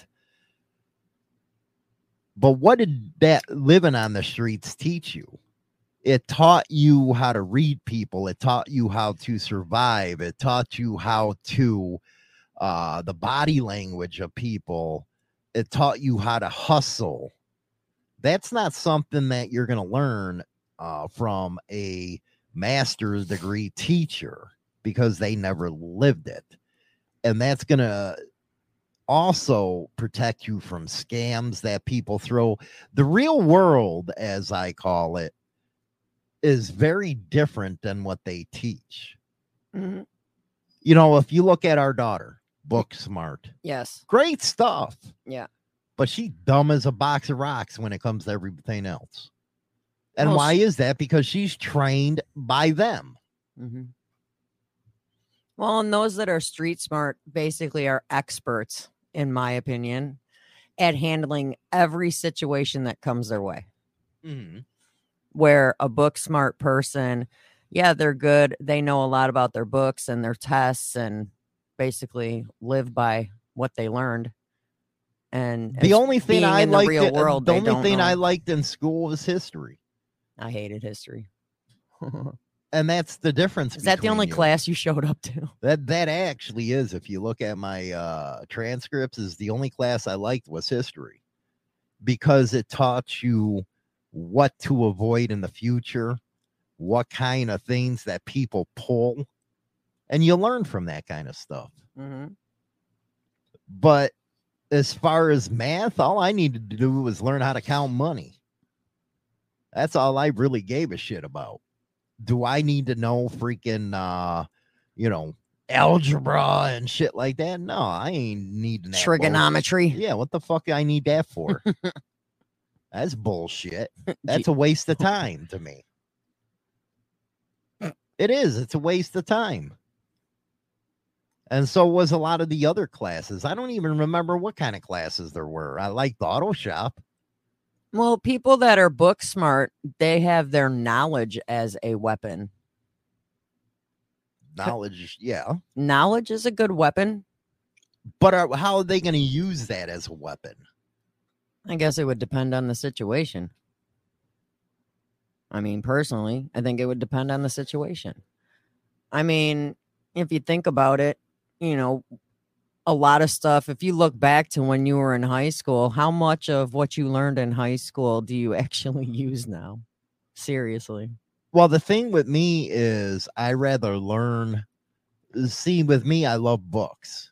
But what did that living on the streets teach you? It taught you how to read people, it taught you how to survive, it taught you how to uh the body language of people it taught you how to hustle. That's not something that you're going to learn uh, from a master's degree teacher because they never lived it. And that's going to also protect you from scams that people throw. The real world, as I call it, is very different than what they teach. Mm-hmm. You know, if you look at our daughter, book smart, Yes. great stuff. Yeah. But she's dumb as a box of rocks when it comes to everything else. And Well, why she- is that? Because she's trained by them. hmm Well, and those that are street smart basically are experts, in my opinion, at handling every situation that comes their way. Where a book smart person, yeah, they're good. They know a lot about their books and their tests and basically live by what they learned. And The only thing I the liked, in- world, the only thing I liked in school was history. I hated history. *laughs* and that's the difference. Is that the only you. class you showed up to? *laughs* That that actually is. If you look at my uh, transcripts, is the only class I liked was history, because it taught you what to avoid in the future, what kind of things that people pull, and you learn from that kind of stuff. Mm-hmm. But as far as math, all I needed to do was learn how to count money. That's all I really gave a shit about. Do I need to know freaking uh, you know, algebra and shit like that? No, I ain't needing that. bullshit. Trigonometry. Yeah, what the fuck do I need that for? *laughs* That's bullshit. *laughs* That's a waste of time to me. It is. It's a waste of time. And so was a lot of the other classes. I don't even remember what kind of classes there were. I liked auto shop. Well, people that are book smart, they have their knowledge as a weapon. Knowledge, yeah. Knowledge is a good weapon. But are, how are they going to use that as a weapon? I guess it would depend on the situation. I mean, personally, I think it would depend on the situation. I mean, if you think about it, you know, a lot of stuff, if you look back to when you were in high school, how much of what you learned in high school do you *laughs* actually use now? Seriously. Well, the thing with me is I rather learn. See, with me, I love books.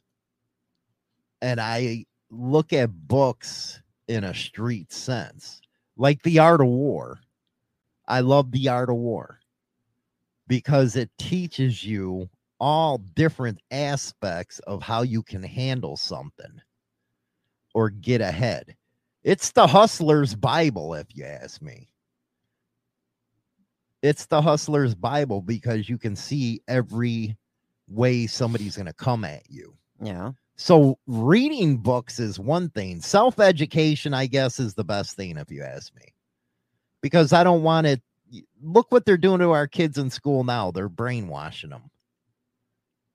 And I look at books in a street sense, like The Art of War. I love The Art of War because it teaches you all different aspects of how you can handle something or get ahead. It's the hustler's Bible, if you ask me. It's the hustler's bible because you can see every way somebody's going to come at you. Yeah. so reading books is one thing. Self-education i guess is the best thing if you ask me. Because i don't want to look what they're doing to our kids in school now. They're brainwashing them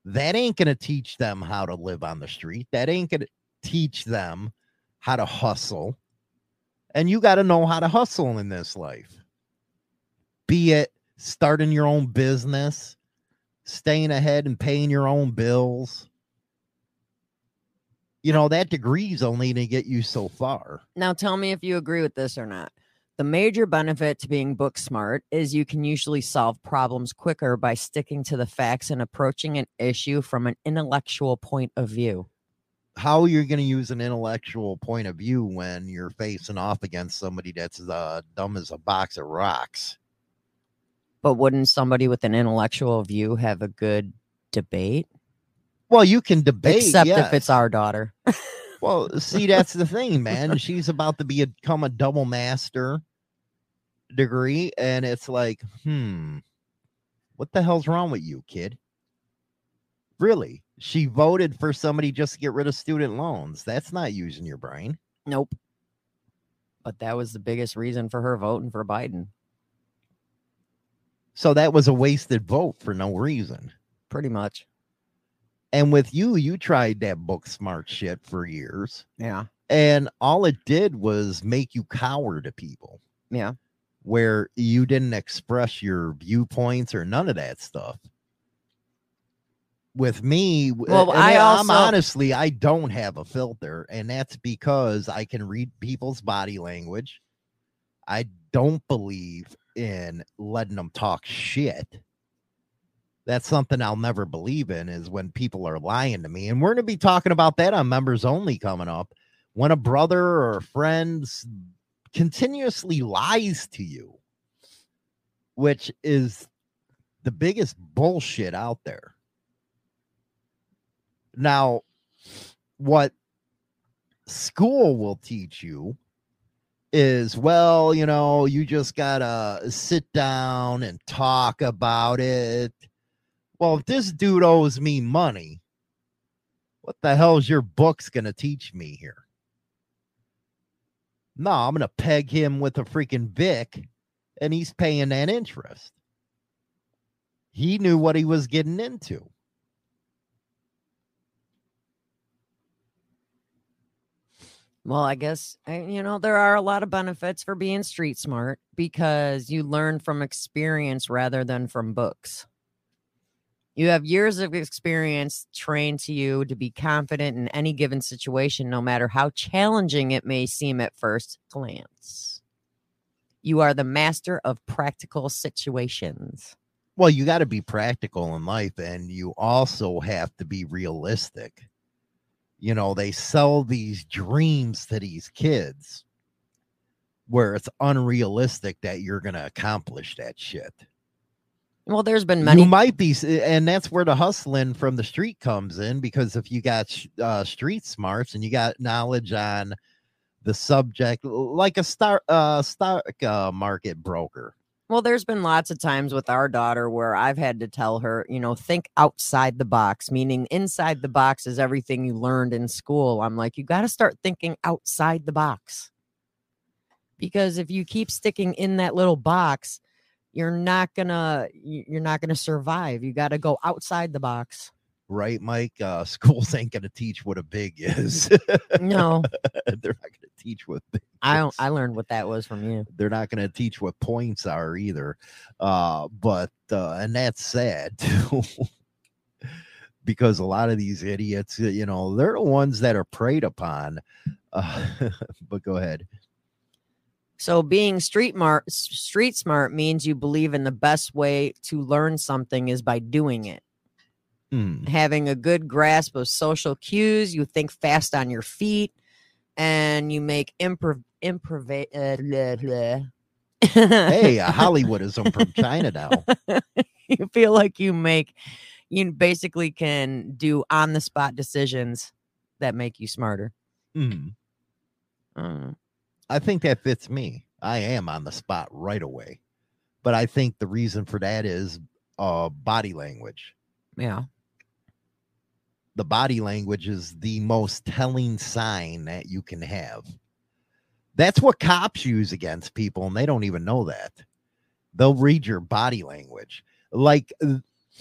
that ain't going to teach them how to live on the street that ain't going to teach them how to hustle and you got to know how to hustle in this life be it starting your own business, staying ahead and paying your own bills. You know, that degree's only going to get you so far. Now tell me if you agree with this or not. The major benefit to being book smart is you can usually solve problems quicker by sticking to the facts and approaching an issue from an intellectual point of view. How you're going to use an intellectual point of view when you're facing off against somebody that's uh, dumb as a box of rocks? But wouldn't somebody with an intellectual view have a good debate? Well, you can debate, Except if it's our daughter. Well, see, that's the thing, man. She's about to be a, become a double master degree, and it's like, hmm, what the hell's wrong with you, kid? Really? She voted for somebody just to get rid of student loans. That's not using your brain. Nope. But that was the biggest reason for her voting for Biden. So that was a wasted vote for no reason. Pretty much. And with you, you tried that book smart shit for years, Yeah. and all it did was make you cower to people. Yeah. Where you didn't express your viewpoints or none of that stuff. With me, Well, I I'm honestly, I don't have a filter, and that's because I can read people's body language. I don't believe in letting them talk shit. That's something I'll never believe in is when people are lying to me. And we're going to be talking about that on members only coming up. When a brother or a friend s- continuously lies to you, which is the biggest bullshit out there. Now, what school will teach you is well, you know, you just gotta sit down and talk about it. Well, if this dude owes me money, what the hell is your book's gonna teach me here? No, I'm gonna peg him with a freaking vig, and he's paying that interest. He knew what he was getting into. Well, I guess you know there are a lot of benefits for being street smart because you learn from experience rather than from books. You have years of experience trained to you to be confident in any given situation, no matter how challenging it may seem at first glance. You are the master of practical situations. Well, you got to be practical in life and you also have to be realistic. You know, they sell these dreams to these kids where it's unrealistic that you're going to accomplish that shit. Well, there's been many You might be, and that's where the hustling from the street comes in because if you got uh, street smarts and you got knowledge on the subject, like a star, uh, stock uh, market broker, Well, there's been lots of times with our daughter where I've had to tell her, you know, think outside the box, meaning inside the box is everything you learned in school. I'm like, you got to start thinking outside the box. Because if you keep sticking in that little box, you're not gonna you- you're not gonna survive. You got to go outside the box. right, Mike? Uh, *laughs* schools ain't to teach what a big is. No, *laughs* They're not to teach what big I don't. is. I learned what that was from you. They're not to teach what points are either. Uh, but uh, and that's sad too. *laughs* because a lot of these idiots, you know, they're the ones that are preyed upon. Uh, but go ahead. So being street smart, street smart means you believe in the best way to learn something is by doing it. Hmm. having a good grasp of social cues. You think fast on your feet, and you make improv improv. Uh, blah, blah. Hey, a *laughs* Hollywoodism from China now. *laughs* you feel like you make you basically can do on the spot decisions that make you smarter. Hmm. Mm. I think that fits me. I am on the spot right away. But I think the reason for that is uh body language. Yeah. The body language is the most telling sign that you can have. That's what cops use against people, and they don't even know that. They'll read your body language. Like, uh,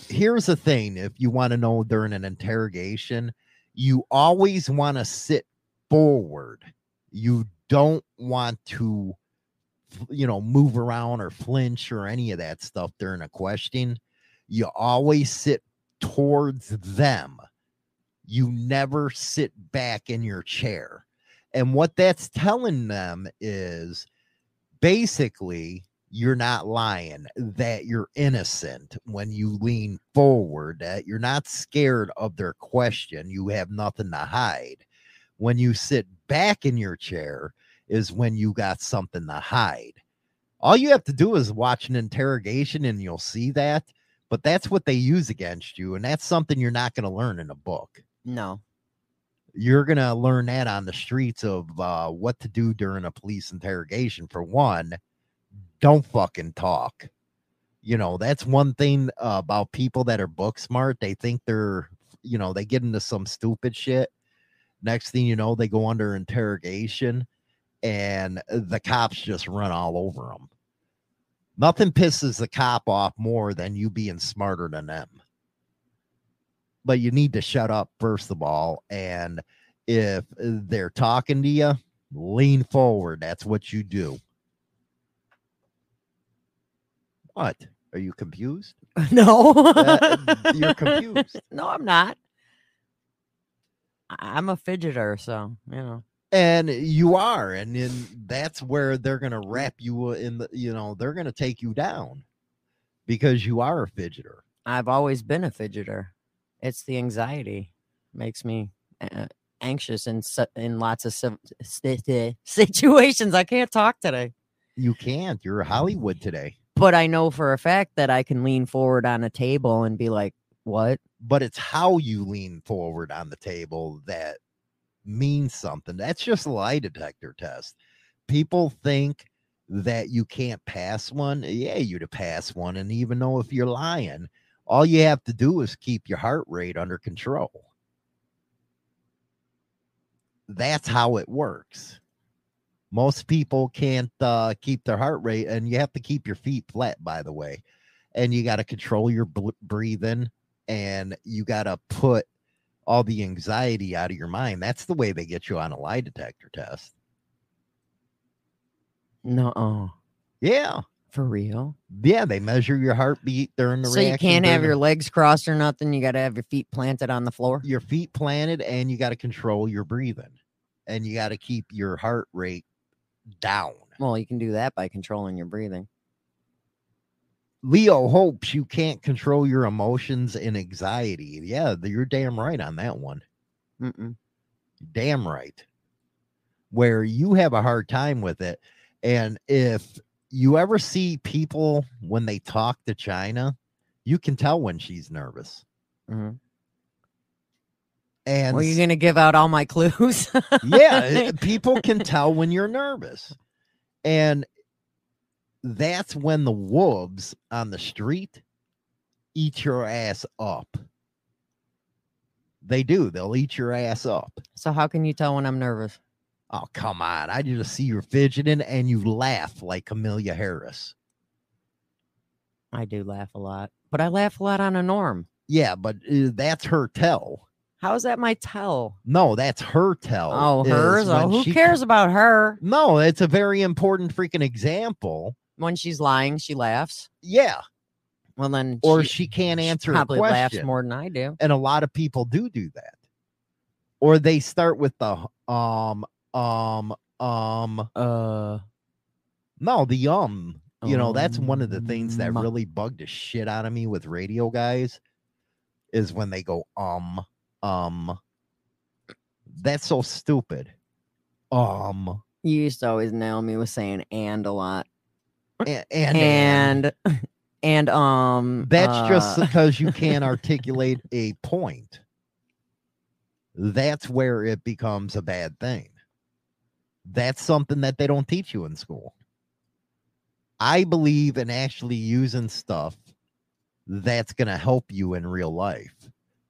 here's the thing if you want to know during an interrogation, you always want to sit forward. You don't want to, you know, move around or flinch or any of that stuff during a question. You always sit towards them. You never sit back in your chair. And what that's telling them is basically you're not lying, that you're innocent when you lean forward, that you're not scared of their question. You have nothing to hide. When you sit back in your chair is when you got something to hide. All you have to do is watch an interrogation and you'll see that. But that's what they use against you. And that's something you're not going to learn in a book No. you're gonna learn that on the streets of uh, what to do during a police interrogation. For one, don't fucking talk. You know that's one thing uh, about people that are book smart. They think they're, you know, they get into some stupid shit. Next thing you know, they go under interrogation, and the cops just run all over them. Nothing pisses the cop off more than you being smarter than them but you need to shut up first of all and if they're talking to you lean forward that's what you do what are you confused *laughs* No. Uh, *laughs* you're confused. No, I'm not. I'm a fidgeter, so you know. And you are and then that's where they're going to wrap you in the you know they're going to take you down because you are a fidgeter I've always been a fidgeter. It's the anxiety makes me uh, anxious in in lots of *laughs* situations. I can't talk today, you can't you're hollywood today but I know for a fact that I can lean forward on a table and be like, "What?" but it's how you lean forward on the table that means something. That's just lie detector test. People think that you can't pass one. Yeah, you to pass one. And even though if you're lying, all you have to do is keep your heart rate under control. That's how it works. Most people can't uh, keep their heart rate, and you have to keep your feet flat, by the way. And you got to control your breathing and you got to put all the anxiety out of your mind. That's the way they get you on a lie detector test. No, oh, Yeah. for real. Yeah, they measure your heartbeat during the So you can't have your legs crossed or nothing. You got to have your feet planted on the floor. your feet planted and you got to control your breathing and you got to keep your heart rate down. Well, you can do that by controlling your breathing. Leo hopes you can't control your emotions and anxiety. Yeah, you're damn right on that one. Mm-mm. Damn right. Where you have a hard time with it. And if you ever see people when they talk to China, you can tell when she's nervous. Mm-hmm. And Well, you're gonna give out all my clues. yeah, *laughs* people can tell when you're nervous. And that's when the wolves on the street eat your ass up. They do. They'll eat your ass up. so how can you tell when I'm nervous? Oh, come on. I just see you're fidgeting and you laugh like Kamala Harris. I do laugh a lot, but I laugh a lot on a norm. Yeah, but uh, that's her tell. How is that my tell? No, that's her tell. Oh, hers. Oh, who she- cares about her? No, it's a very important freaking example. When she's lying, she laughs. Yeah. Well, then, Or she, she can't she answer probably a laughs more than I do. and a lot of people do do that or they start with the um um um Uh, no the um you know that's one of the things that Um. really bugged the shit out of me with radio guys is when they go um um that's so stupid um you used to always nail me with saying "and" a lot, and and, and. um. that's just uh, because you can't *laughs* articulate a point that's where it becomes a bad thing that's something that they don't teach you in school i believe in actually using stuff that's going to help you in real life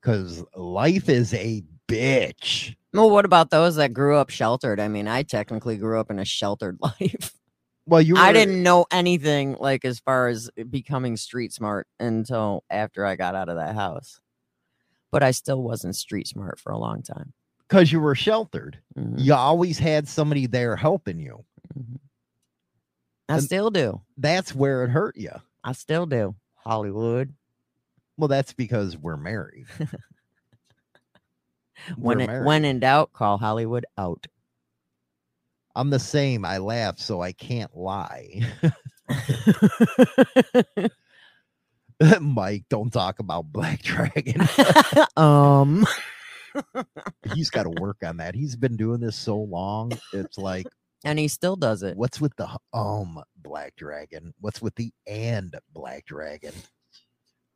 because life is a bitch Well, what about those that grew up sheltered? I mean, I technically grew up in a sheltered *laughs* life. Well you I didn't know anything like as far as becoming street smart until after I got out of that house. But I still wasn't street smart for a long time. because you were sheltered Mhm, you always had somebody there helping you mhm. I And- still do. that's where it hurt you I still do. Hollywood. well that's because we're married *laughs* When We're it, married. when in doubt, call Hollywood out. I'm the same. I laugh, so I can't lie. *laughs* Mike, don't talk about Black Dragon. *laughs* um. *laughs* He's got to work on that. He's been doing this so long. It's like, And he still does it. what's with the um Black Dragon? What's with the and Black Dragon?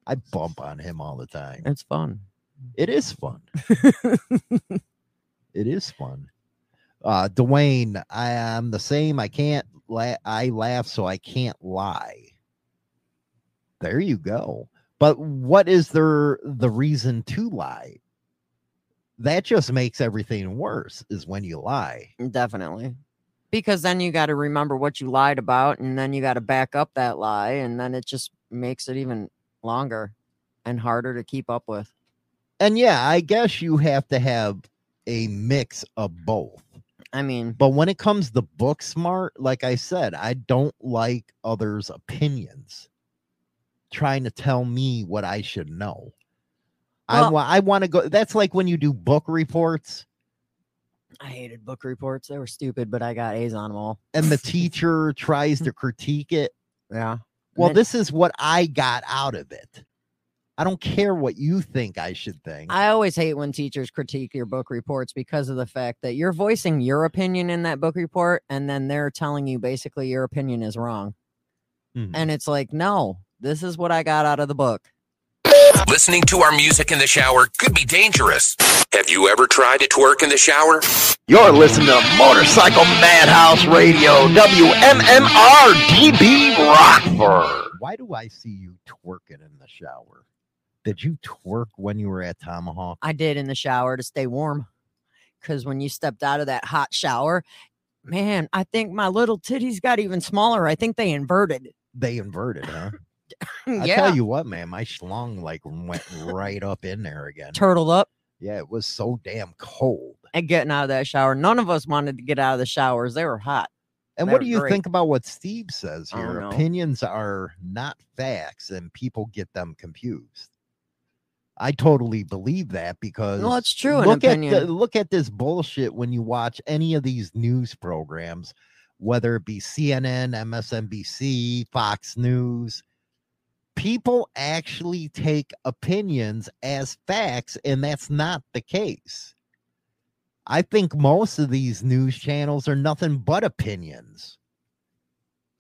I bump on him all the time. It's fun. It is fun. It is fun. Uh Dwayne, I am the same. I can't la- I laugh so I can't lie. There you go. But what is there the reason to lie? That just makes everything worse is when you lie. Definitely. Because then you got to remember what you lied about, and then you got to back up that lie, and then it just makes it even longer and harder to keep up with. And yeah, I guess you have to have a mix of both. I mean, But when it comes to book smart, like I said, I don't like others' opinions trying to tell me what I should know. I Well- want I want to go that's like when you do book reports I hated book reports. They were stupid, but I got A's on them all. and the *laughs* teacher tries *laughs* to critique it. Yeah. Well, then- this is what I got out of it. I don't care what you think I should think. I always hate when teachers critique your book reports because of the fact that you're voicing your opinion in that book report, and then they're telling you basically your opinion is wrong. Mhm. And it's like, no, this is what I got out of the book. Listening to our music in the shower could be dangerous. Have you ever tried to twerk in the shower? You're listening to Motorcycle Madhouse Radio, WMMR DB Rockford. Why do I see you twerking in the shower? Did you twerk when you were at Tomahawk? I did in the shower to stay warm. Because when you stepped out of that hot shower, man, I think my little titties got even smaller. I think they inverted. They inverted, huh? *laughs* I tell you what, man, my schlong like went right up in there again. Turtled up. Yeah, it was so damn cold. And getting out of that shower, none of us wanted to get out of the showers. They were hot. And They what do you great. think about what Steve says I here? Opinions are not facts, and people get them confused. I totally believe that because Well, it's true, Look at the, look at this bullshit when you watch any of these news programs, whether it be CNN, MSNBC, Fox News. People actually take opinions as facts, and that's not the case. I think most of these news channels are nothing but opinions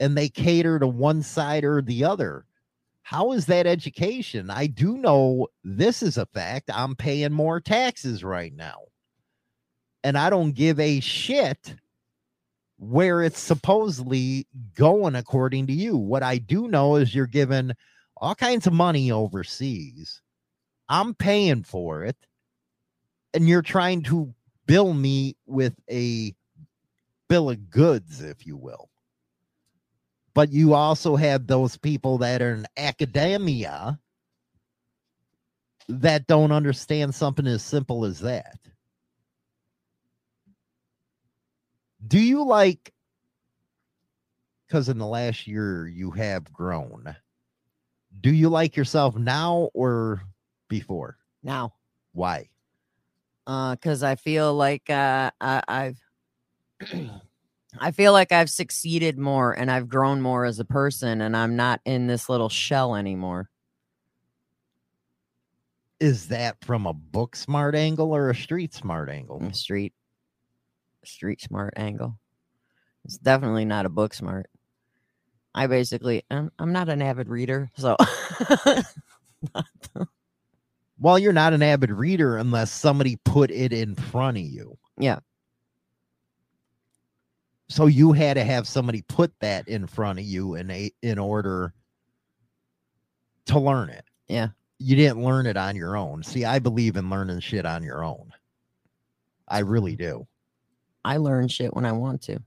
and they cater to one side or the other. How is that education? I do know this is a fact. I'm paying more taxes right now. And I don't give a shit where it's supposedly going according to you. What I do know is you're giving all kinds of money overseas. I'm paying for it. And you're trying to bill me with a bill of goods, if you will. But you also have those people that are in academia that don't understand something as simple as that. Do you like, because in the last year you have grown, do you like yourself now or before? Now, Why? because I feel like uh, I, I've, *clears throat* I feel like I've succeeded more and I've grown more as a person, and I'm not in this little shell anymore. Is that from a book smart angle or a street smart angle? Mm, Street, street smart angle. It's definitely not a book smart. I basically, I'm, I'm not an avid reader, so *laughs* Well, you're not an avid reader unless somebody put it in front of you. Yeah. So you had to have somebody put that in front of you in a in order to learn it. Yeah. You didn't learn it on your own. See, I believe in learning shit on your own. I really do. I learn shit when I want to.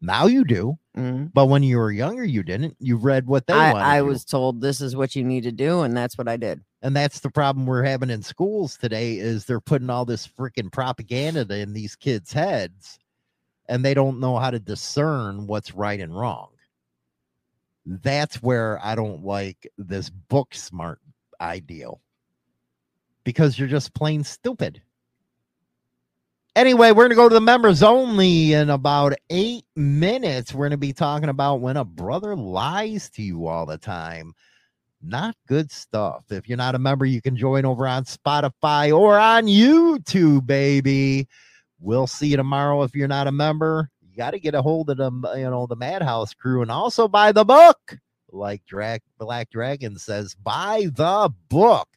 Now you do, Mhm. but when you were younger, you didn't. You read what they I, wanted. I was told this is what you need to do, and that's what I did. and that's the problem we're having in schools today is they're putting all this freaking propaganda in these kids heads and they don't know how to discern what's right and wrong. That's where i don't like this book smart ideal. Because you're just plain stupid. Anyway we're going to go to the members only in about eight minutes. We're going to be talking about when a brother lies to you all the time. Not good stuff. If you're not a member, you can join over on Spotify or on YouTube, baby. We'll see you tomorrow. If you're not a member, you got to get a hold of them, you know, the Madhouse crew, and also buy the book. Like Drag Black Dragon says, buy the book,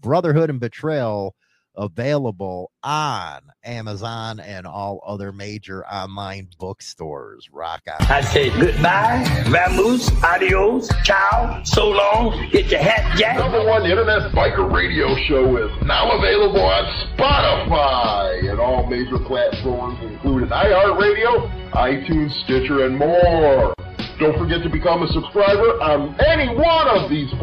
Brotherhood and Betrayal, available on Amazon and all other major online bookstores. Rock on. I say goodbye, vamoose, adios, ciao, so long, get your hat jack. Number one internet biker radio show is now available on Spotify and all major platforms, including iHeartRadio, iTunes, Stitcher, and more. Don't forget to become a subscriber on any one of these